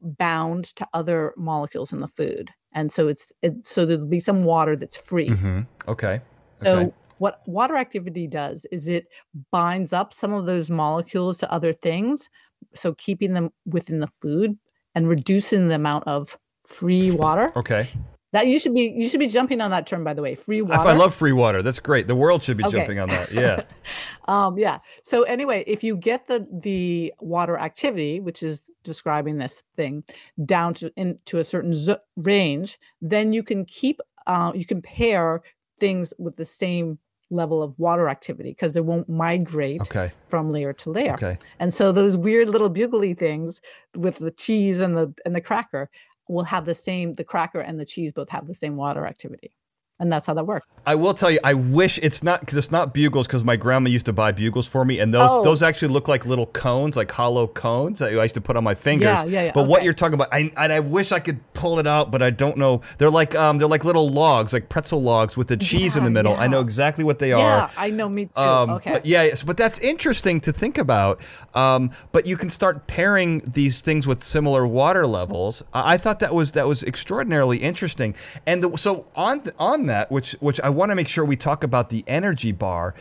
bound to other molecules in the food and so it's it, so there'll be some water that's free
Mm-hmm. Okay.
so
Okay.
what water activity does is it binds up some of those molecules to other things so keeping them within the food and reducing the amount of free water
Okay.
That you should be you should be jumping on that term by the way free
If
water
I love free water. That's great. The world should be
Okay.
jumping on that. Yeah.
um yeah so anyway if you get the the water activity which is describing this thing down to into a certain zo- range then you can keep uh, you can pair things with the same level of water activity because they won't migrate
Okay.
from layer to layer
Okay.
and so those weird little bugly things with the cheese and the and the cracker will have the same the cracker and the cheese both have the same water activity and that's how that works
I will tell you, I wish it's not because it's not bugles because my grandma used to buy bugles for me, and those
Oh.
those actually look like little cones, like hollow cones that I used to put on my fingers.
Yeah, yeah, yeah,
But what you're talking about, I and I wish I could pull it out, but I don't know. They're like um, they're like little logs, like pretzel logs with the cheese in the middle. I know exactly what they are.
yeah i know me too
Um,
okay
But yeah, yes, but that's interesting to think about. Um, but you can start pairing these things with similar water levels. I, I thought that was that was extraordinarily interesting. And the, so on on that, which which I want to make sure we talk about the energy bar.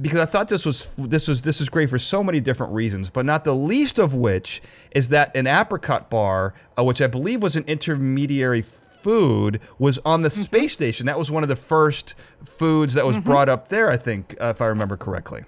Because I thought this was this was this is great for so many different reasons, but not the least of which is that an apricot bar, uh, which I believe was an intermediary food, was on the
Mm-hmm.
space station. That was one of the first foods that was brought up there, I think, uh, if I remember correctly.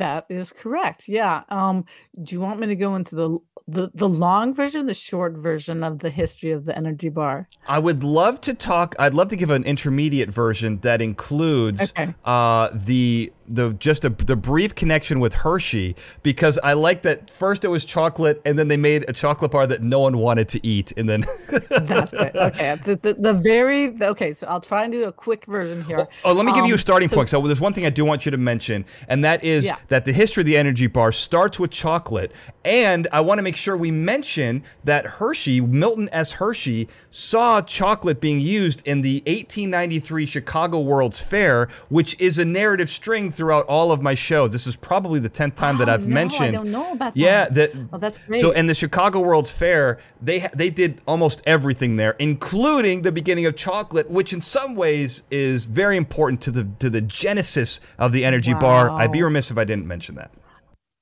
That is correct. Yeah. Um, do you want me to go into the the the long version, the short version of the history of the energy bar?
I would love to talk. I'd love to give an intermediate version that includes
Okay.
uh, the the just a, the brief connection with Hershey because I like that first it was chocolate and then they made a chocolate bar that no one wanted to eat and then
that's. Okay, the, the, the, very okay. So I'll try and do a quick version here.
Oh, oh let me give um, you a um, starting so, point. So there's one thing I do want you to mention, and that is yeah. that the history of the energy bar starts with chocolate, and I want to make sure we mention that Hershey, Milton S. Hershey, saw chocolate being used in the 1893 Chicago World's Fair, which is a narrative string throughout all of my shows. This is probably the tenth time oh, that I've
no,
mentioned. I
don't know about
yeah, that.
Yeah, oh, that's great.
So in the Chicago World's Fair, they they did almost everything there, including the beginning of chocolate, which in some ways is very important to the to the genesis of the energy wow. bar. I'd be remiss if I didn't mention that.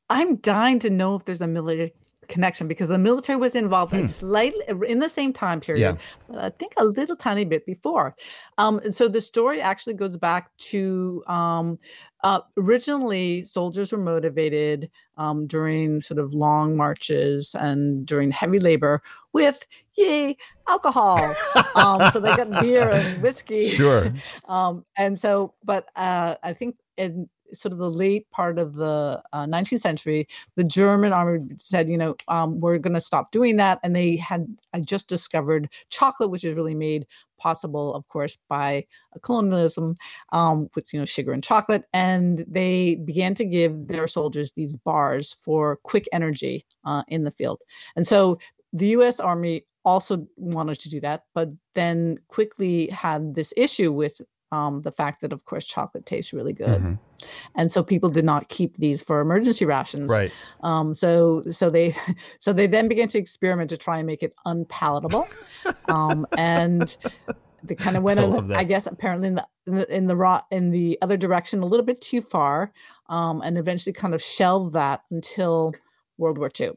I'm dying to know if there's a military connection because the military was involved hmm. slightly in the same time period, yeah. but I think a little tiny bit before. Um, and so the story actually goes back to um, uh, originally soldiers were motivated um, during sort of long marches and during heavy labor with yay alcohol. Um, so they got beer and whiskey.
Sure.
Um, and so, but uh, I think in sort of the late part of the uh, 19th century, the German army said, you know, um, we're going to stop doing that. And they had, I just discovered chocolate, which is really made possible, of course, by colonialism um, with, you know, sugar and chocolate. And they began to give their soldiers these bars for quick energy uh, in the field. And so the US Army also wanted to do that, but then quickly had this issue with um, the fact that, of course, chocolate tastes really good, mm-hmm. and so people did not keep these for emergency rations.
Right.
Um, so, so they, so they then began to experiment to try and make it unpalatable, um, and they kind of went, I, in, I guess, apparently in the in the in the, in the other direction a little bit too far, um, and eventually kind of shelved that until World War II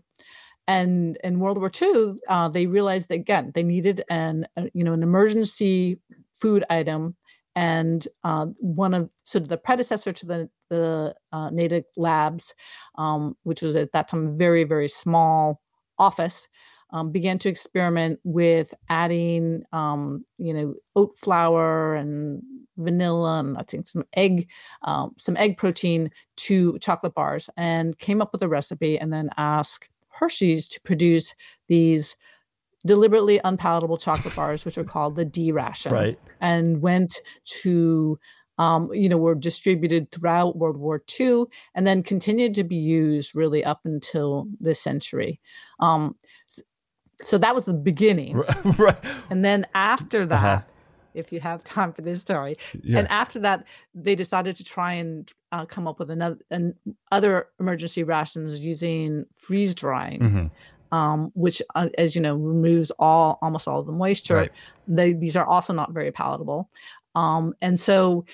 and in World War II, uh, they realized that, again they needed an you know an emergency food item and uh, one of sort of the predecessor to the the uh, Natick Labs, um, which was at that time a very very small office, um, began to experiment with adding um, you know oat flour and vanilla and I think some egg um, some egg protein to chocolate bars, and came up with a recipe, and then asked Hershey's to produce these deliberately unpalatable chocolate bars, which are called the D ration,
right.
and went to, um, you know, were distributed throughout World War II, and then continued to be used really up until this century. Um, so that was the beginning, right. and then after that. Uh-huh. If you have time for this story, yeah. and after that, they decided to try and uh, come up with another and other emergency rations using freeze drying. Mm-hmm um, which, uh, as you know, removes all almost all of the moisture. Right. They, these are also not very palatable. Um, and so,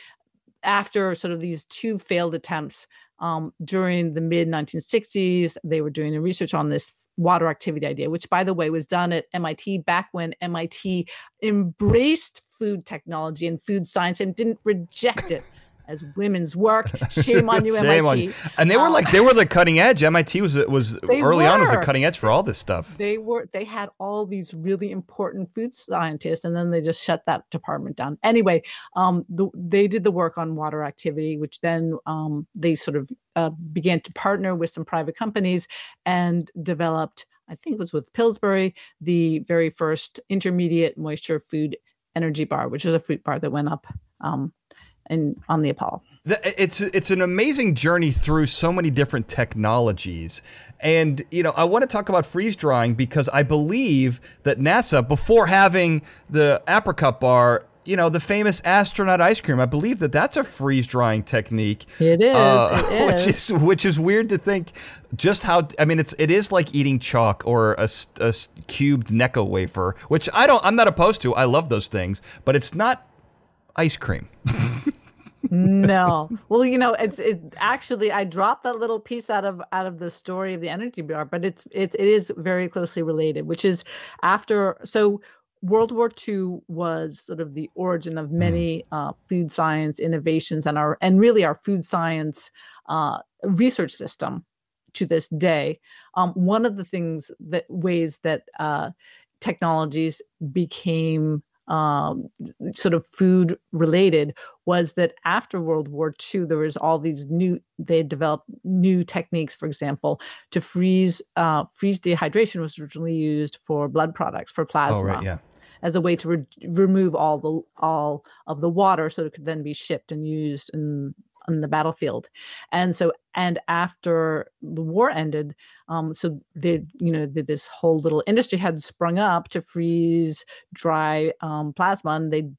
after sort of these two failed attempts um, during the mid 1960s, they were doing the research on this water activity idea, which, by the way, was done at MIT back when MIT embraced food technology and food science and didn't reject it as women's work. Shame on you, Shame MIT. On you.
And they were like they were the cutting edge. MIT was was early were. on was the cutting edge for all this stuff.
They were they had all these really important food scientists, and then they just shut that department down. Anyway, um, the, they did the work on water activity, which then um, they sort of uh, began to partner with some private companies and developed. I think it was with Pillsbury, the very first intermediate moisture food energy bar, which is a fruit bar that went up um, and on the Apollo.
It's it's an amazing journey through so many different technologies, and you know I want to talk about freeze drying because I believe that NASA, before having the apricot bar, you know the famous astronaut ice cream, I believe that that's a freeze drying technique.
It is, uh, it
is. which is which is weird to think just how. I mean, it's it is like eating chalk or a, a cubed Necco wafer, which I don't. I'm not opposed to. I love those things, but it's not ice cream.
no. Well, you know, it's it actually I dropped that little piece out of out of the story of the energy bar, but it's it, it is very closely related, which is after so World War II was sort of the origin of many mm. uh, food science innovations and our and really our food science uh, research system to this day. Um, one of the things that ways that uh, technologies became um, sort of food related was that after World War II, there was all these new, they developed new techniques, for example, to freeze, uh, freeze dehydration was originally used for blood products, for plasma.
Oh, right, yeah.
As a way to re- remove all the all of the water, so it could then be shipped and used in on the battlefield. And so, and after the war ended, um, so they, you know, this whole little industry had sprung up to freeze dry um, plasma, and they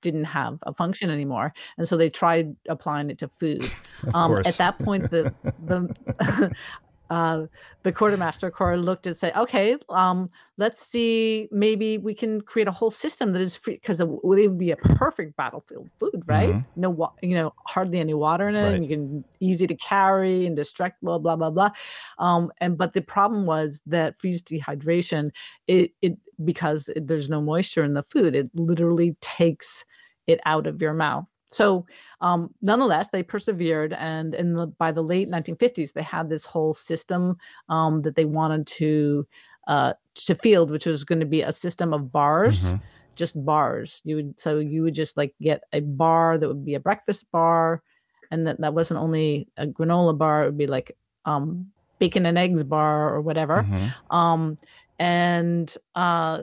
didn't have a function anymore. And so they tried applying it to food. Um, at that point the the uh, the quartermaster corps looked and said, okay, um, let's see, maybe we can create a whole system that is free because it would be a perfect battlefield food, right? Mm-hmm. No, you know, hardly any water in it, right. and you can easy to carry, indestructible, blah blah blah. Um, and but the problem was that freeze dehydration, it it because there's no moisture in the food, it literally takes it out of your mouth. So, um, nonetheless, they persevered, and in the by the late 1950s, they had this whole system um, that they wanted to uh, to field, which was going to be a system of bars, mm-hmm. just bars. You would so you would just like get a bar that would be a breakfast bar, and that that wasn't only a granola bar; it would be like um, bacon and eggs bar or whatever. Mm-hmm. Um, and uh,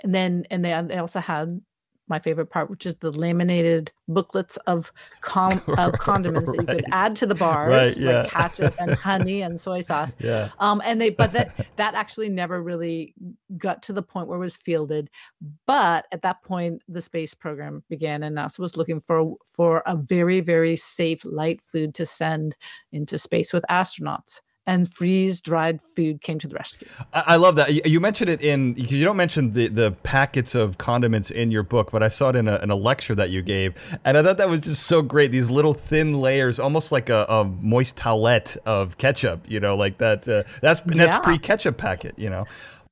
and then and they they also had my favorite part, which is the laminated booklets of com- of condiments right. that you could add to the bars, right, yeah. like ketchup and honey and soy sauce.
Yeah.
Um, and they, but that that actually never really got to the point where it was fielded. But at that point, the space program began, and NASA was looking for for a very very safe light food to send into space with astronauts and freeze dried food came to the rescue.
I love that. You mentioned it in, you don't mention the, the packets of condiments in your book, but I saw it in a, in a lecture that you gave. And I thought that was just so great. These little thin layers, almost like a, a moist towelette of ketchup, you know, like that. Uh, that's that's yeah. pre ketchup packet, you know.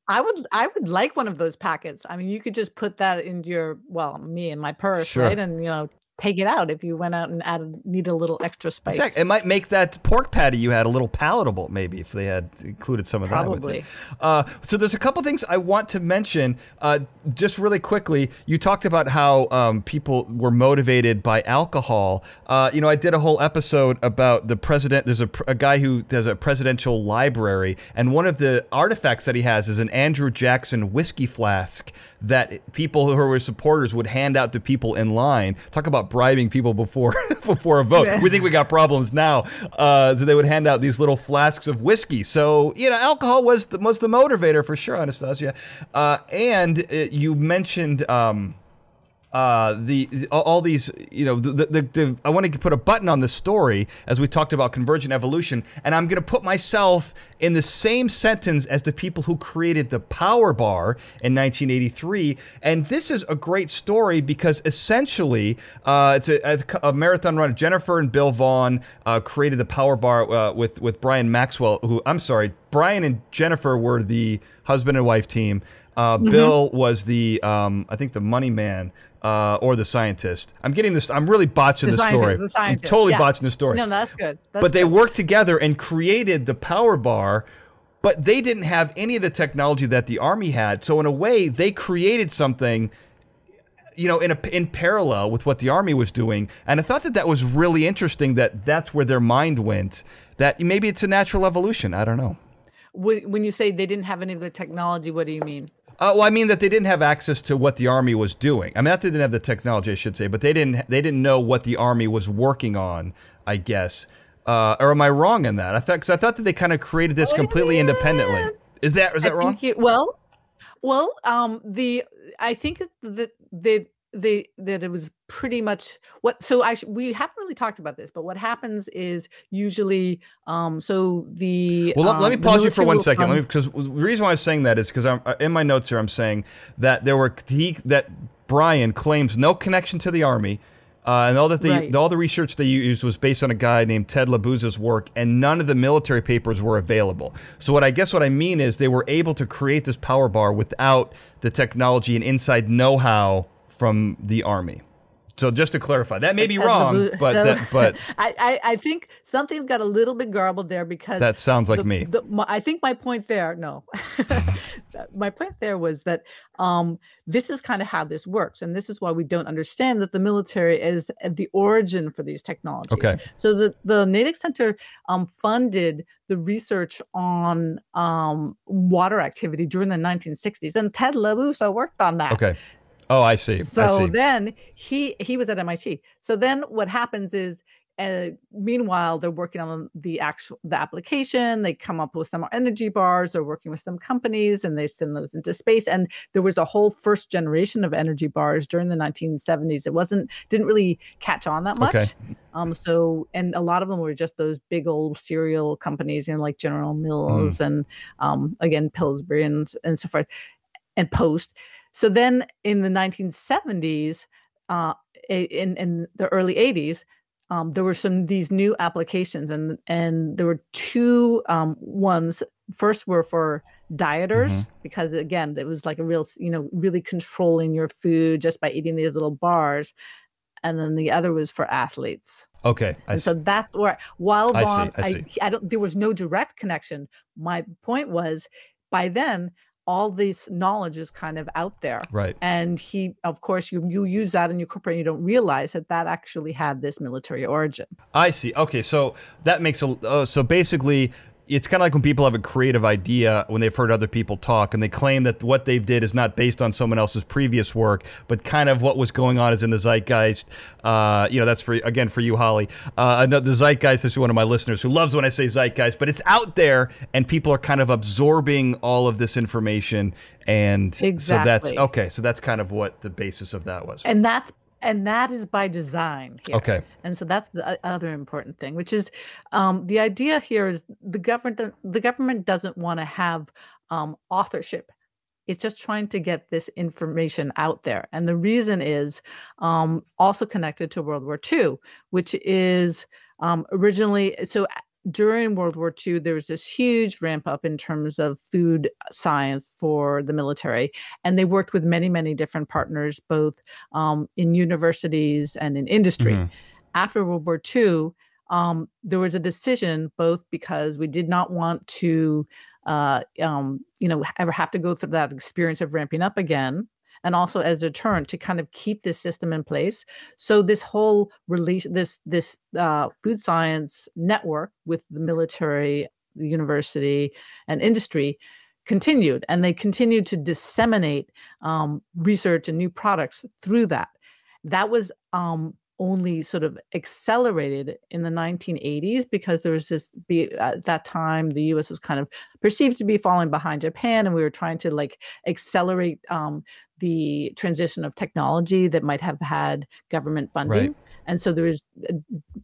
I would I would like one of those packets. I mean, you could just put that in your well, me in my purse, sure. right? And you know, take it out if you went out and added need a little extra spice.
Exactly. It might make that pork patty you had a little palatable, maybe if they had included some of
Probably.
that. Probably. Uh, so there's a couple things I want to mention, uh, just really quickly. You talked about how um, people were motivated by alcohol. Uh, you know, I did a whole episode about the president. There's a, a guy who does a presidential library, and one of the artifacts that he has is an Andrew Jackson whiskey flask that people who were supporters would hand out to people in line. Talk about bribing people before before a vote. We think we got problems now. Uh, so they would hand out these little flasks of whiskey. So you know, alcohol was the, was the motivator for sure, Anastasia. Uh, and uh, you mentioned. Um, uh, the all these you know the, the, the, I want to put a button on the story as we talked about convergent evolution and I'm going to put myself in the same sentence as the people who created the power bar in 1983 and this is a great story because essentially uh, it's a, a, marathon run Jennifer and Bill Vaughn uh, created the power bar uh, with with Brian Maxwell who I'm sorry Brian and Jennifer were the husband and wife team uh, mm-hmm. Bill was the, um, I think, the money man uh, or the scientist. I'm getting this. I'm really botching the, the story. The I'm totally yeah. botching the story.
No, that's good. That's
but
good.
they worked together and created the power bar. But they didn't have any of the technology that the army had. So in a way, they created something you know, in a, in parallel with what the army was doing, and I thought that that was really interesting. That that's where their mind went. That maybe it's a natural evolution. I don't know.
When you say they didn't have any of the technology, what do you mean?
Uh, well, I mean that they didn't have access to what the army was doing. I mean, that they didn't have the technology, I should say, but they didn't. They didn't know what the army was working on. I guess. Uh, or am I wrong in that? I thought because I thought that they kind of created this completely independently. Is that is that I wrong?
You, well, well, um, the I think that the they that it was pretty much what so I we haven't really talked about this, but what happens is usually um so the
well
um,
let, me pause you for one second. Come, let me because the reason why i'm saying that is because I'm uh, in my notes here. I'm saying that there were he that Brian claims no connection to the army. Uh, and all that they, right. all the research they used was based on a guy named Ted Labuza's work, and none of the military papers were available. So what I guess what I mean is they were able to create this power bar without the technology and inside know-how from the army. So just to clarify, that may be wrong, but so, that, but
I, I, I think something got a little bit garbled there because
that sounds like
the,
me.
The, my, I think my point there, no, my point there was that um, this is kind of how this works, and this is why we don't understand that the military is the origin for these technologies.
Okay.
So the the Natick Center um, funded the research on um, water activity during the 1960s, and Ted Labuza worked on that.
Okay. Oh, I see.
So
I see.
then he he was at MIT. So then what happens is uh, meanwhile they're working on the actual the application they come up with some energy bars they're working with some companies and they send those into space and there was a whole first generation of energy bars during the 1970s it wasn't didn't really catch on that much
okay.
um so and a lot of them were just those big old cereal companies you know like general mills mm. and um again pillsbury and and so forth and post so then in the 1970s, uh, in, in the early 80s, um, there were some these new applications, and and there were two um, ones. First were for dieters mm-hmm. because again, it was like a real, you know, really controlling your food just by eating these little bars, and then the other was for athletes.
Okay,
I and see. so that's where while
I,
I, I, I don't, there was no direct connection. My point was, by then all this knowledge is kind of out there.
Right.
And he of course you you use that in your corporate and you don't realize that that actually had this military origin.
I see. Okay so that makes a uh, so basically it's kind of like when people have a creative idea when they've heard other people talk and they claim that what they did is not based on someone else's previous work, but kind of what was going on is in the zeitgeist. Uh, you know, that's for again for you, Holly. Uh, the zeitgeist is one of my listeners who loves when I say zeitgeist, but it's out there and people are kind of absorbing all of this information. And
exactly.
so that's okay. So that's kind of what the basis of that was.
And that's and that is by design here.
Okay.
And so that's the other important thing, which is um, the idea here is the government the government doesn't want to have um, authorship. It's just trying to get this information out there, and the reason is um, also connected to World War II, which is um, originally so during World War II, there was this huge ramp up in terms of food science for the military. And they worked with many, many different partners, both um, in universities and in industry. Mm-hmm. After World War II, um, there was a decision, both because we did not want to, uh, um, you know, ever have to go through that experience of ramping up again, and also as a deterrent to kind of keep this system in place. So this whole release, this this uh, food science network with the military, the university, and industry continued, and they continued to disseminate um, research and new products through that. That was um, only sort of accelerated in the 1980s because there was this be at that time the us was kind of perceived to be falling behind japan and we were trying to like accelerate um, the transition of technology that might have had government funding
right.
and so there was a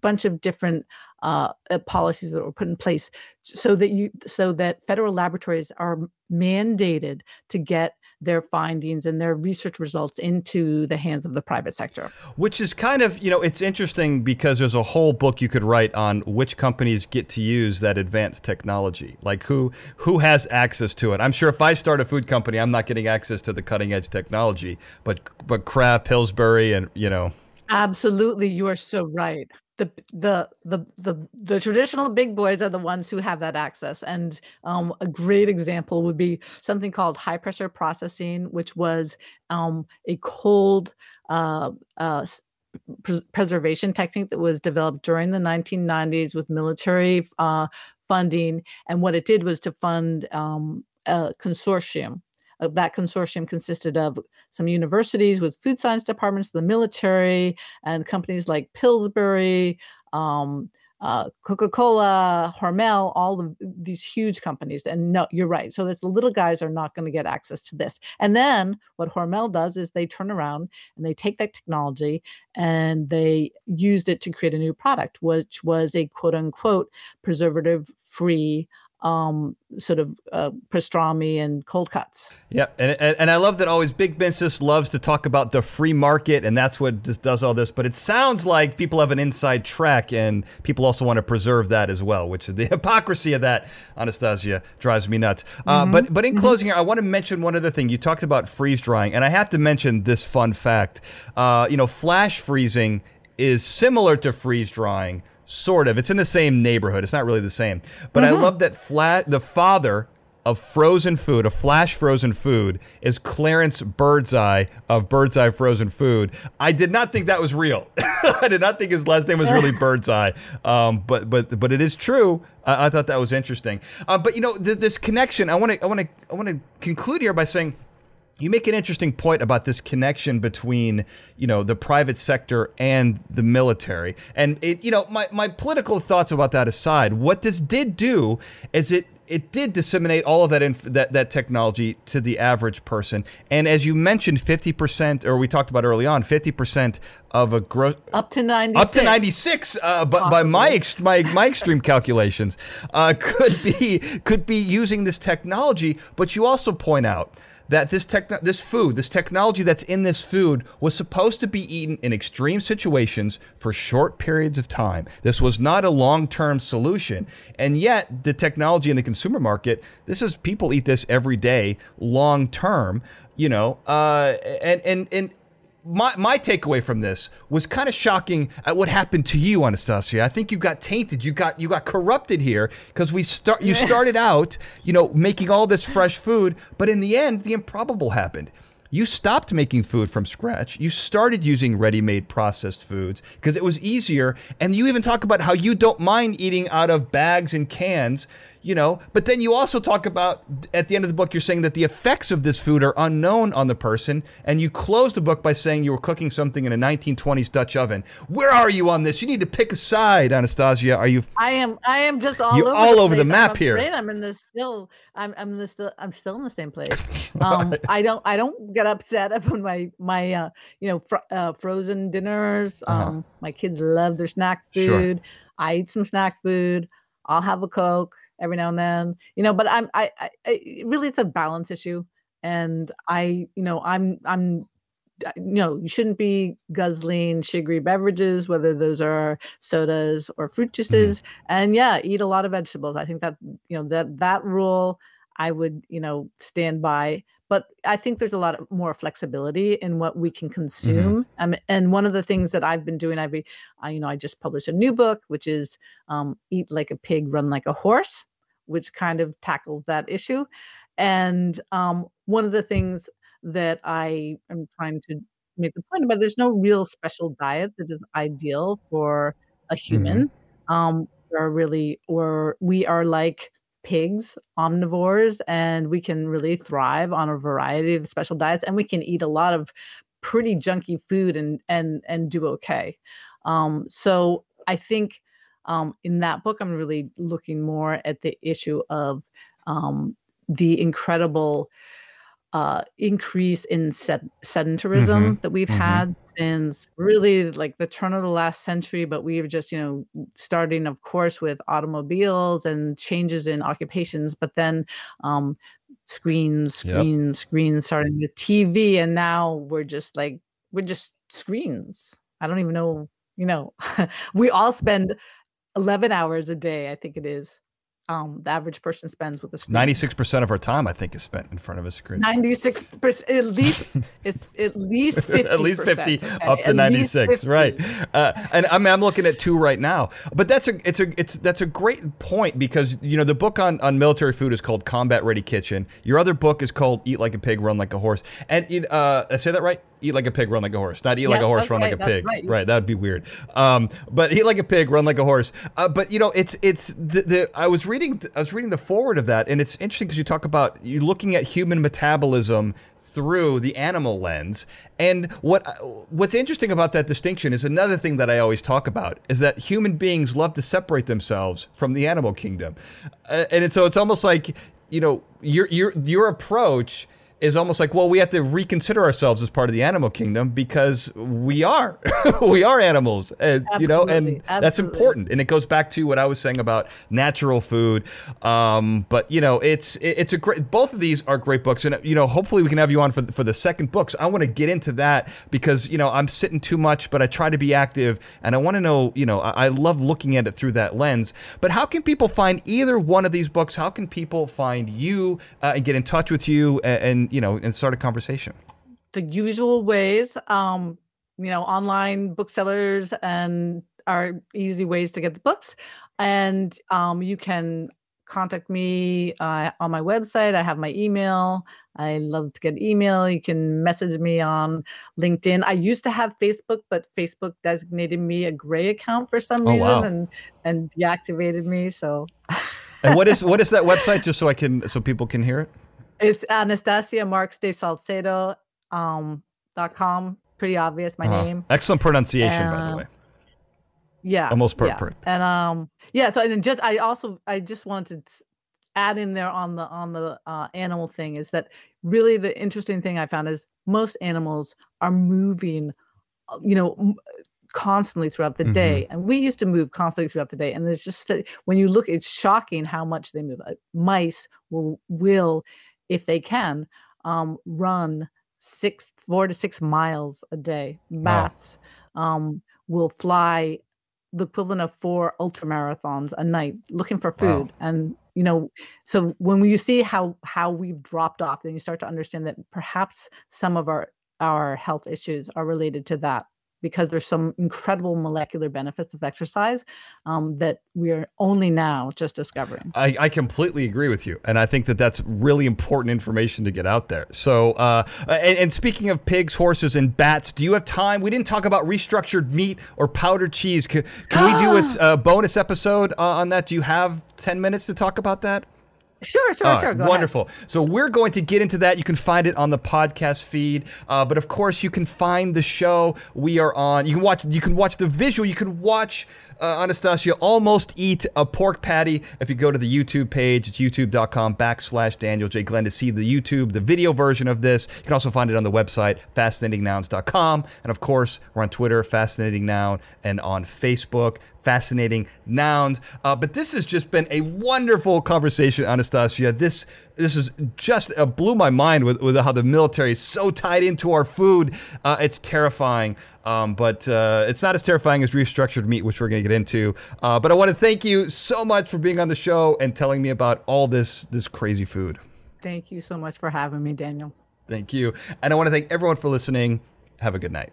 bunch of different uh, uh policies that were put in place so that you so that federal laboratories are mandated to get their findings and their research results into the hands of the private sector.
Which is kind of, you know, it's interesting because there's a whole book you could write on which companies get to use that advanced technology. Like who who has access to it. I'm sure if I start a food company, I'm not getting access to the cutting edge technology, but but Kraft, Pillsbury and, you know,
Absolutely, you are so right the the the the traditional big boys are the ones who have that access. And um, a great example would be something called high pressure processing which was um, a cold uh, uh, preservation technique that was developed during the 1990s with military uh, funding. And what it did was to fund um, a consortium uh, that consortium consisted of some universities with food science departments, the military, and companies like Pillsbury, um, uh, Coca-Cola, Hormel, all of these huge companies. And no, you're right. So the little guys are not going to get access to this. And then what Hormel does is they turn around and they take that technology and they used it to create a new product, which was a quote unquote preservative free um, sort of uh, pastrami and cold cuts.
Yeah, and, and, and I love that always Big Business loves to talk about the free market, and that's what this does all this. But it sounds like people have an inside track, and people also want to preserve that as well, which is the hypocrisy of that. Anastasia drives me nuts. Uh, mm-hmm. But but in mm-hmm. closing here, I want to mention one other thing. You talked about freeze drying, and I have to mention this fun fact. Uh, you know, flash freezing is similar to freeze drying sort of. It's in the same neighborhood. It's not really the same. But mm-hmm. I love that flat the father of frozen food, of flash frozen food, is Clarence Birdseye of Birdseye Frozen Food. I did not think that was real. I did not think his last name was really Birdseye, um, but but but it is true. I, I thought that was interesting. Uh, but you know, th- this connection. I want to I want to I want to conclude here by saying you make an interesting point about this connection between you know the private sector and the military. And it you know my, my political thoughts about that aside what this did do is it it did disseminate all of that inf- that that technology to the average person. And as you mentioned 50% or we talked about early on 50% of a growth
up to 96
up to 96 uh, but by my, ex- my my extreme calculations uh, could be could be using this technology. But you also point out that this tech, this food, this technology that's in this food was supposed to be eaten in extreme situations for short periods of time. This was not a long-term solution. And yet, the technology in the consumer market, this is people eat this every day, long term, you know, uh, and and and my my takeaway from this was kind of shocking at what happened to you, Anastasia. I think you got tainted. You got you got corrupted here because we start. You started out, you know, making all this fresh food, but in the end, the improbable happened. You stopped making food from scratch. You started using ready-made processed foods because it was easier. And you even talk about how you don't mind eating out of bags and cans you know but then you also talk about at the end of the book you're saying that the effects of this food are unknown on the person and you close the book by saying you were cooking something in a 1920s dutch oven. Where are you on this? You need to pick a side anastasia. Are you
i am i am just all
you
over
all
the
over
the
map here.
i'm in this still i'm i'm the still i'm still in the same place. Um i don't i don't get upset when my my uh you know fr- uh, frozen dinners. Uh-huh. um my kids love their snack food. Sure. i eat some snack food. I'll have a coke every now and then, you know. But I'm I, I, I really it's a balance issue, and I you know I'm I'm you know you shouldn't be guzzling sugary beverages whether those are sodas or fruit mm-hmm. juices mm-hmm. and yeah eat a lot of vegetables i think that you know that that rule i would you know stand by but i think there's a lot of more flexibility in what we can consume mm-hmm. um, and one of the things that i've been doing i've been I, you know i just published a new book which is um, eat like a pig run like a horse which kind of tackles that issue. And um, one of the things that I am trying to make the point about there's no real special diet that is ideal for a human. Mm-hmm. Um, are really, or we are like pigs, omnivores, and we can really thrive on a variety of special diets, and we can eat a lot of pretty junky food and and and do okay. Um, so I think um, in that book, I'm really looking more at the issue of um, the incredible uh, increase in sed- sedentarism mm-hmm. that we've mm-hmm. had since really like the turn of the last century. But we've just, you know, starting, of course, with automobiles and changes in occupations, but then um, screens, screens, yep. screens, starting with TV. And now we're just like, we're just screens. I don't even know you know we all spend 11 hours a day, I think it is. Um, the average person spends with a screen.
96% of our time, I think, is spent in front of a screen.
96%, at least, it's at least 50
at least 50, okay? up to at 96, right. Uh, and I mean, I'm looking at two right now. But that's a, it's a, it's, that's a great point because, you know, the book on, on military food is called Combat Ready Kitchen. Your other book is called Eat Like a Pig, Run Like a Horse. And, uh, I say that right? Eat like a pig, run like a horse. Not eat yes, like a horse, run like a pig. Right. right. that would be weird. Um, but eat like a pig, run like a horse. Uh, but you know, it's it's the, the I was reading I was reading the forward of that, and it's interesting because you talk about you're looking at human metabolism through the animal lens. And what what's interesting about that distinction is another thing that I always talk about is that human beings love to separate themselves from the animal kingdom, uh, and so it's almost like you know your your your approach is almost like, well, we have to reconsider ourselves as part of the animal kingdom because we are, we are animals, and you know, and
Absolutely.
that's important. And it goes back to what I was saying about natural food. Um, but you know, it's it's a great. Both of these are great books, and you know, hopefully we can have you on for for the second books. I want to get into that because you know I'm sitting too much, but I try to be active, and I want to know. You know, I, I love looking at it through that lens. But how can people find either one of these books? How can people find you uh, and get in touch with you and, and you know and start a conversation?
the usual ways um you know online booksellers and are easy ways to get the books and um you can contact me uh, on my website i have my email i love to get email you can message me on linkedin i used to have facebook but facebook designated me a gray account for some
Oh,
reason
wow.
and and deactivated me so
And what is what is that website? Just so I can so people can hear it.
It's anastacia marx de salcedo um dot com pretty obvious my
Uh-huh.
name
Excellent pronunciation, by the way.
yeah
Almost
yeah.
perfect.
and um yeah so and just i also i just wanted to add in there on the on the uh, animal thing is that really the interesting thing i found is most animals are moving uh, you know m- constantly throughout the
Mhm.
day and we used to move constantly throughout the day and it's just when you look it's shocking how much they move Uh, mice will will if they can um run six four to six miles a day bats um will fly the equivalent of four ultra marathons a night looking for
Wow.
food. And you know so when you see how how we've dropped off then you start to understand that perhaps some of our our health issues are related to that because there's some incredible molecular benefits of exercise um, that we are only now just discovering
I, I completely agree with you, and I think that that's really important information to get out there. So, uh, and, and speaking of pigs, horses, and bats, do you have time? We didn't talk about restructured meat or powdered cheese. Can, can we do a bonus episode uh, on that? Do you have ten minutes to talk about that?
Sure sure
All
sure
right,
go ahead.
wonderful. So we're going to get into that. You can find it on the podcast feed, uh, but of course you can find the show we are on. You can watch. You can watch the visual. You can watch uh, Anastacia almost eat a pork patty. If you go to the YouTube page, it's youtube.com backslash Daniel J Glenn to see the YouTube, the video version of this. You can also find it on the website fascinatingnouns.com, and of course we're on Twitter, Fascinating Noun, and on Facebook fascinating nouns. Uh, but this has just been a wonderful conversation, Anastacia. This this is just uh, blew my mind with, with how the military is so tied into our food. Uh, it's terrifying, um, but uh, it's not as terrifying as restructured meat, which we're going to get into. Uh, but I want to thank you so much for being on the show and telling me about all this this crazy food.
thank you so much for having me daniel
Thank you, and I want to thank everyone for listening. Have a good night.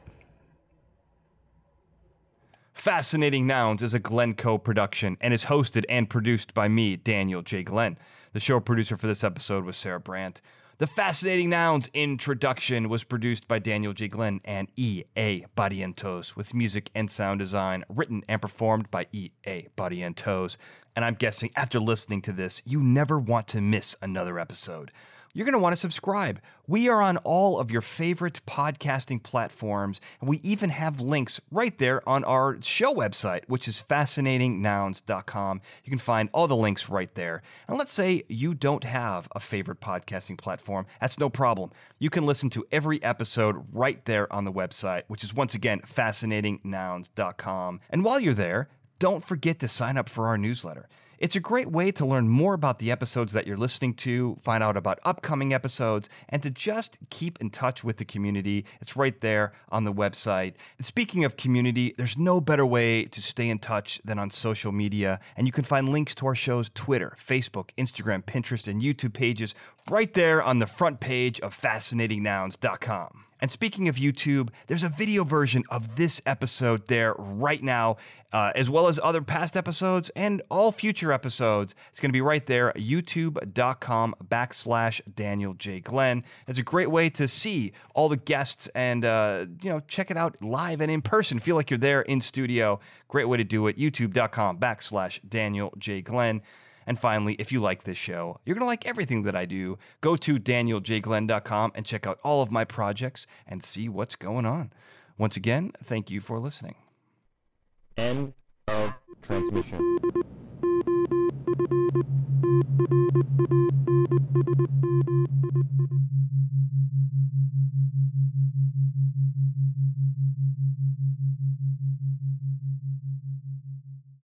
Fascinating Nouns is a Glencoe production and is hosted and produced by me, Daniel J. Glenn. The show producer for this episode was Sarah Brandt. The Fascinating Nouns introduction was produced by Daniel J. Glenn and E.A. Barrientos, with music and sound design written and performed by E.A. Barrientos. And I'm guessing after listening to this, you never want to miss another episode you're going to want to subscribe. We are on all of your favorite podcasting platforms, and we even have links right there on our show website, which is fascinatingnouns.com. You can find all the links right there. And let's say you don't have a favorite podcasting platform, that's no problem. You can listen to every episode right there on the website, which is once again fascinatingnouns.com. And while you're there, don't forget to sign up for our newsletter. It's a great way to learn more about the episodes that you're listening to, find out about upcoming episodes, and to just keep in touch with the community. It's right there on the website. And speaking of community, there's no better way to stay in touch than on social media. And you can find links to our show's Twitter, Facebook, Instagram, Pinterest, and YouTube pages right there on the front page of fascinatingnouns.com. And speaking of YouTube, there's a video version of this episode there right now, uh, as well as other past episodes and all future episodes. It's going to be right there, youtube.com backslash Daniel J. Glenn. It's a great way to see all the guests and, uh, you know, check it out live and in person. Feel like you're there in studio. Great way to do it, youtube.com backslash Daniel J. Glenn. And finally, if you like this show, you're going to like everything that I do. Go to danieljglenn.com and check out all of my projects and see what's going on. Once again, thank you for listening.
End of transmission.